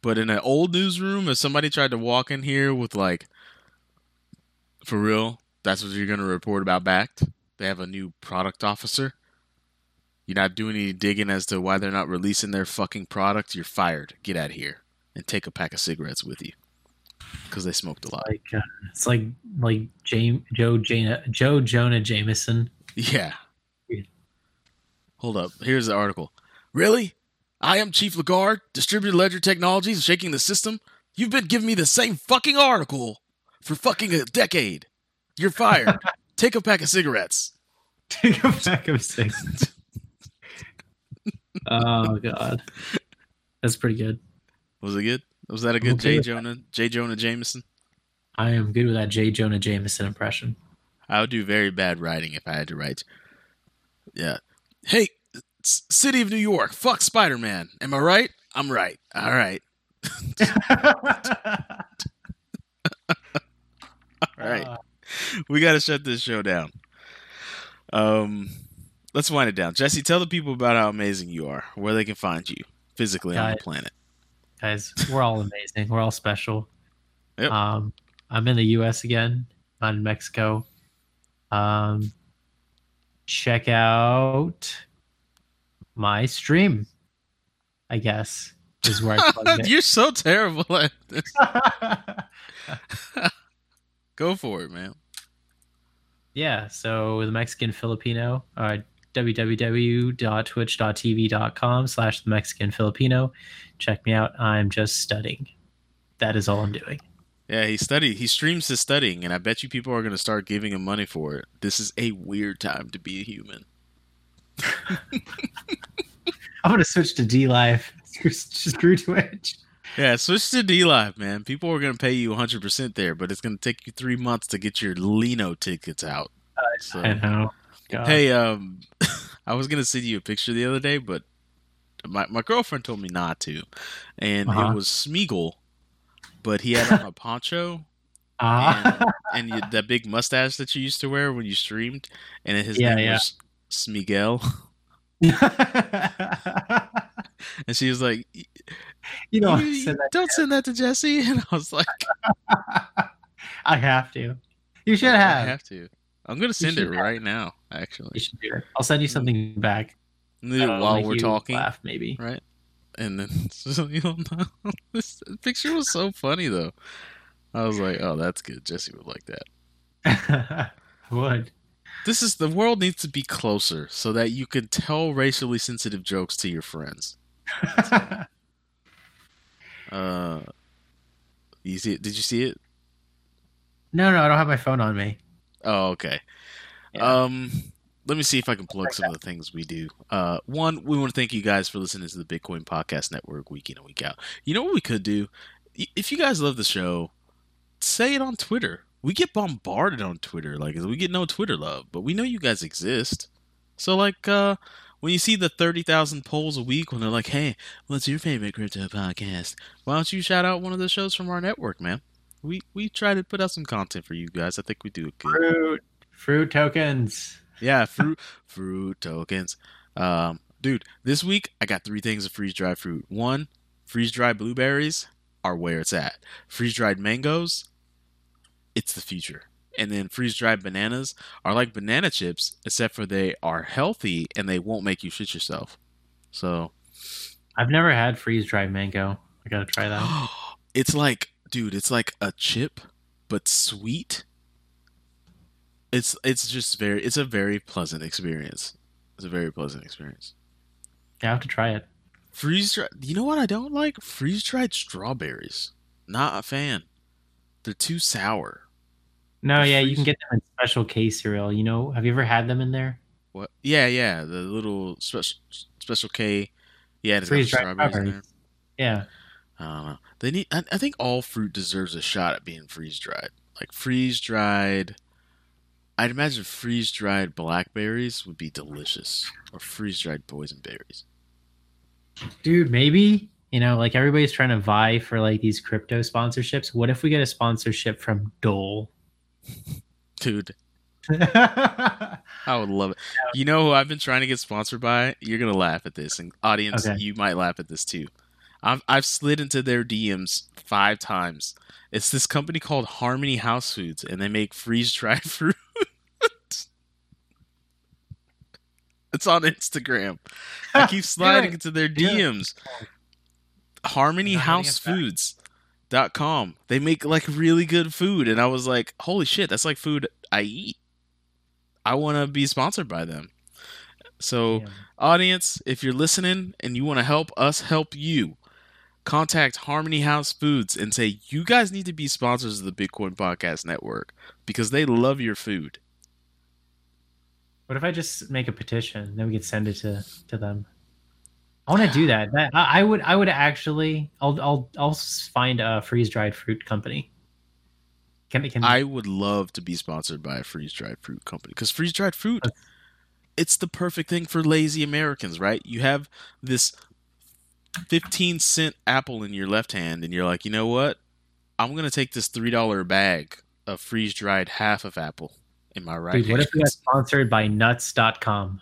But in an old newsroom if somebody tried to walk in here with like for real, that's what you're going to report about Bakkt. They have a new product officer. You're not doing any digging as to why they're not releasing their fucking product. You're fired. Get out of here and take a pack of cigarettes with you because they smoked a lot. like uh, it's like like James Joe Jana Joe Jonah Jameson. Yeah. Yeah. Hold up. Here's the article. Really? I am Chief Lagarde, Distributed Ledger Technologies, shaking the system. You've been giving me the same fucking article for fucking a decade. You're fired. Take a pack of cigarettes. Take a pack of cigarettes. oh god, that's pretty good. Was it good? Was that a good Okay J with Jonah J Jonah Jameson? I am good with that J Jonah Jameson impression. I would do very bad writing if I had to write. Yeah. Hey, C- City of New York, fuck Spider Man. Am I right? I'm right. All right. All right. Uh, we got to shut this show down. Um, let's wind it down. Jesse, tell the people about how amazing you are, where they can find you physically on the Guys. planet. guys, we're all amazing. We're all special. Yep. Um, I'm in the U.S. again. I'm in Mexico. Um, check out my stream. I guess is where I. You're so terrible at this. Go for it, man. yeah. So the Mexican Filipino, uh, www.twitch.tv.com slash the Mexican Filipino. Check me out. I'm just studying. That is all I'm doing. Yeah, he study. He streams his studying, and I bet you people are going to start giving him money for it. This is a weird time to be a human. I'm gonna switch to DLive. Screw Twitch. Yeah, switch to DLive, man. People are going to pay you 100% there, but it's going to take you three months to get your Lino tickets out. So, I know. God. hey, um, I was going to send you a picture the other day, but my, my girlfriend told me not to. And Uh-huh. it was Smeagol, but he had on a poncho Ah. and you, that big mustache that you used to wear when you streamed, and his Yeah, name yeah. was Smigel. And she was like, you know, "You- you said that. don't send that to Jesse. And I was like, I have to. You should have. I have. to. I'm gonna send it should have. right now. Actually, You should do it. I'll send you something back While that'll we're talking, Laugh maybe. right? And then so you'll know. This picture was so funny though. I was like, oh, that's good. Jesse would like that. Would. This is the world needs to be closer so that you can tell racially sensitive jokes to your friends. Uh, you see it? Did you see it? no, no, I don't have my phone on me. Oh, okay. Yeah. Um, let me see if I can plug some of the things we do. Uh, one, we want to thank you guys for listening to the Bitcoin Podcast Network week in and week out. You know what we could do? If you guys love the show, say it on Twitter. We get bombarded on Twitter, like we get no Twitter love, but we know you guys exist. So, like, uh, when you see the thirty thousand polls a week, when they're like, "Hey, what's your favorite crypto podcast?" Why don't you shout out one of the shows from our network, man? We we try to put out some content for you guys. I think we do it good. Fruit. Fruit tokens. Yeah, fruit fruit tokens. Um, dude, this week I got three things of freeze dried fruit. One, freeze dried blueberries are where it's at. Freeze dried mangoes, it's the future. And then freeze dried bananas are like banana chips, except for they are healthy and they won't make you shit yourself. So I've never had freeze dried mango. I gotta try that. it's like, dude, it's like a chip, but sweet. It's it's just very it's a very pleasant experience. It's a very pleasant experience. Yeah, I have to try it. Freeze dried. You know what I don't like? Freeze dried strawberries. Not a fan. They're too sour. No, yeah, you can get them in special K cereal. You know, have you ever had them in there? What? Yeah, yeah. The little special special K. Yeah, it's got strawberries in there. Yeah. I don't know. They need. I, I think all fruit deserves a shot at being freeze dried. Like freeze dried. I'd imagine freeze dried blackberries would be delicious, or freeze dried boysenberries. Dude, maybe, you know, like everybody's trying to vie for like these crypto sponsorships. What if we get a sponsorship from Dole? Dude, I would love it. You know who I've been trying to get sponsored by? You're gonna laugh at this, and audience, Okay. you might laugh at this too. I've I've slid into their DMs five times. It's this company called Harmony House Foods, and they make freeze dried fruit. it's on Instagram. I keep sliding into their. DMs. Not hitting us back. HarmonyHouseFoods.com. They make like really good food, and I was like, holy shit, that's like food I eat. I want to be sponsored by them. So, Damn. audience, if you're listening and you want to help us help you, contact Harmony House Foods and say you guys need to be sponsors of the Bitcoin Podcast Network because they love your food. What if I just make a petition? Then we could send it to to them. I want to do that. That I, would. I would actually. I'll. I'll. I'll find a freeze dried fruit company. Can can I would love to be sponsored by a freeze dried fruit company because freeze dried fruit, it's the perfect thing for lazy Americans, right? You have this 15 cent apple in your left hand, and you're like, you know what? I'm going to take this $3 bag of freeze dried half of apple in my right Dude, what if we got sponsored by nuts.com?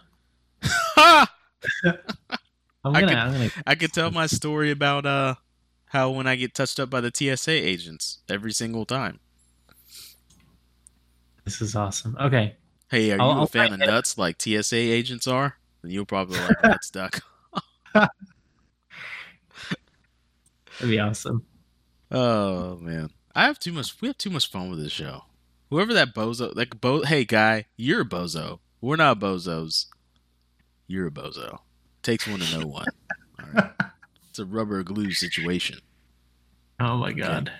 I'm I gonna. could- I'm gonna. I could tell my story about uh how when I get touched up by the TSA agents every single time. This is awesome. Okay. Hey, are I'll- you a I'll fan of it. nuts like TSA agents are? Then you'll probably like nuts duck. That'd be awesome. Oh man, I have too much. We have too much fun with this show. Whoever that bozo, like bo, hey guy, you're a bozo. We're not bozos. You're a bozo. Takes one to know one. All right, it's a rubber glue situation. Oh my god.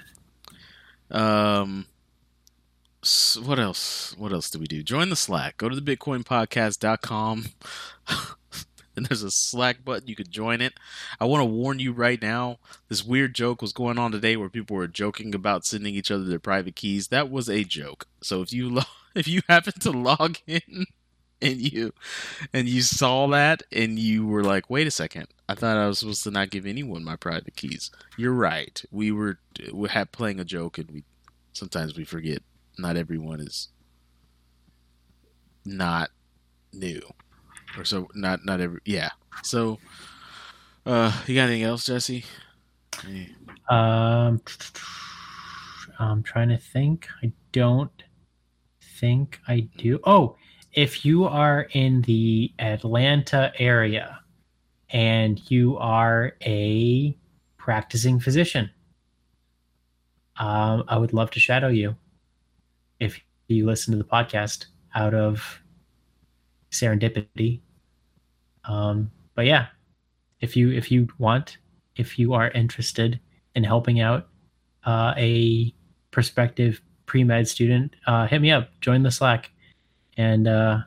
Um, s- what else? What else do we do? Join the Slack. Go to the bitcoinpodcast.com. and there's a Slack button. You could join it. I want to warn you right now. This weird joke was going on today where people were joking about sending each other their private keys. That was a joke. So if you lo- if you happen to log in and you and you saw that and you were like, "Wait a second. I thought I was supposed to not give anyone my private keys." You're right. We were we had playing a joke and we sometimes we forget not everyone is not new or so not not every yeah so uh you got anything else jesse Um, I'm trying to think. I don't think I do. Oh, if you are in the Atlanta area and you are a practicing physician, um, I would love to shadow you if you listen to the podcast out of serendipity. Um, but yeah, if you if you want, if you are interested in helping out uh, a prospective pre med student, uh, hit me up. Join the Slack, and uh,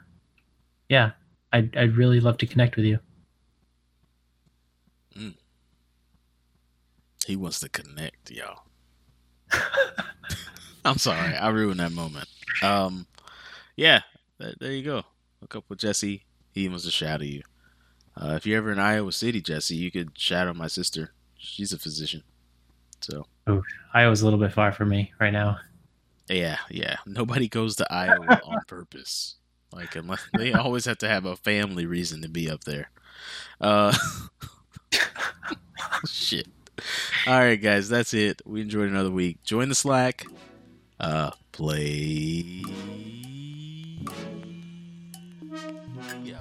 yeah, I'd I'd really love to connect with you. he wants to connect y'all. I'm sorry. I ruined that moment. Um yeah th- there you go. Look up with jesse he wants to shadow you. Uh, if you're ever in iowa city jesse you could shadow my sister. She's a physician. So. Iowa's a little bit far from me right now. Yeah, yeah. Nobody goes to Iowa on purpose. Like unless they always have to have a family reason to be up there. Uh, shit. All right, guys, that's it. We enjoyed another week. Join the Slack. Uh, play. Yeah.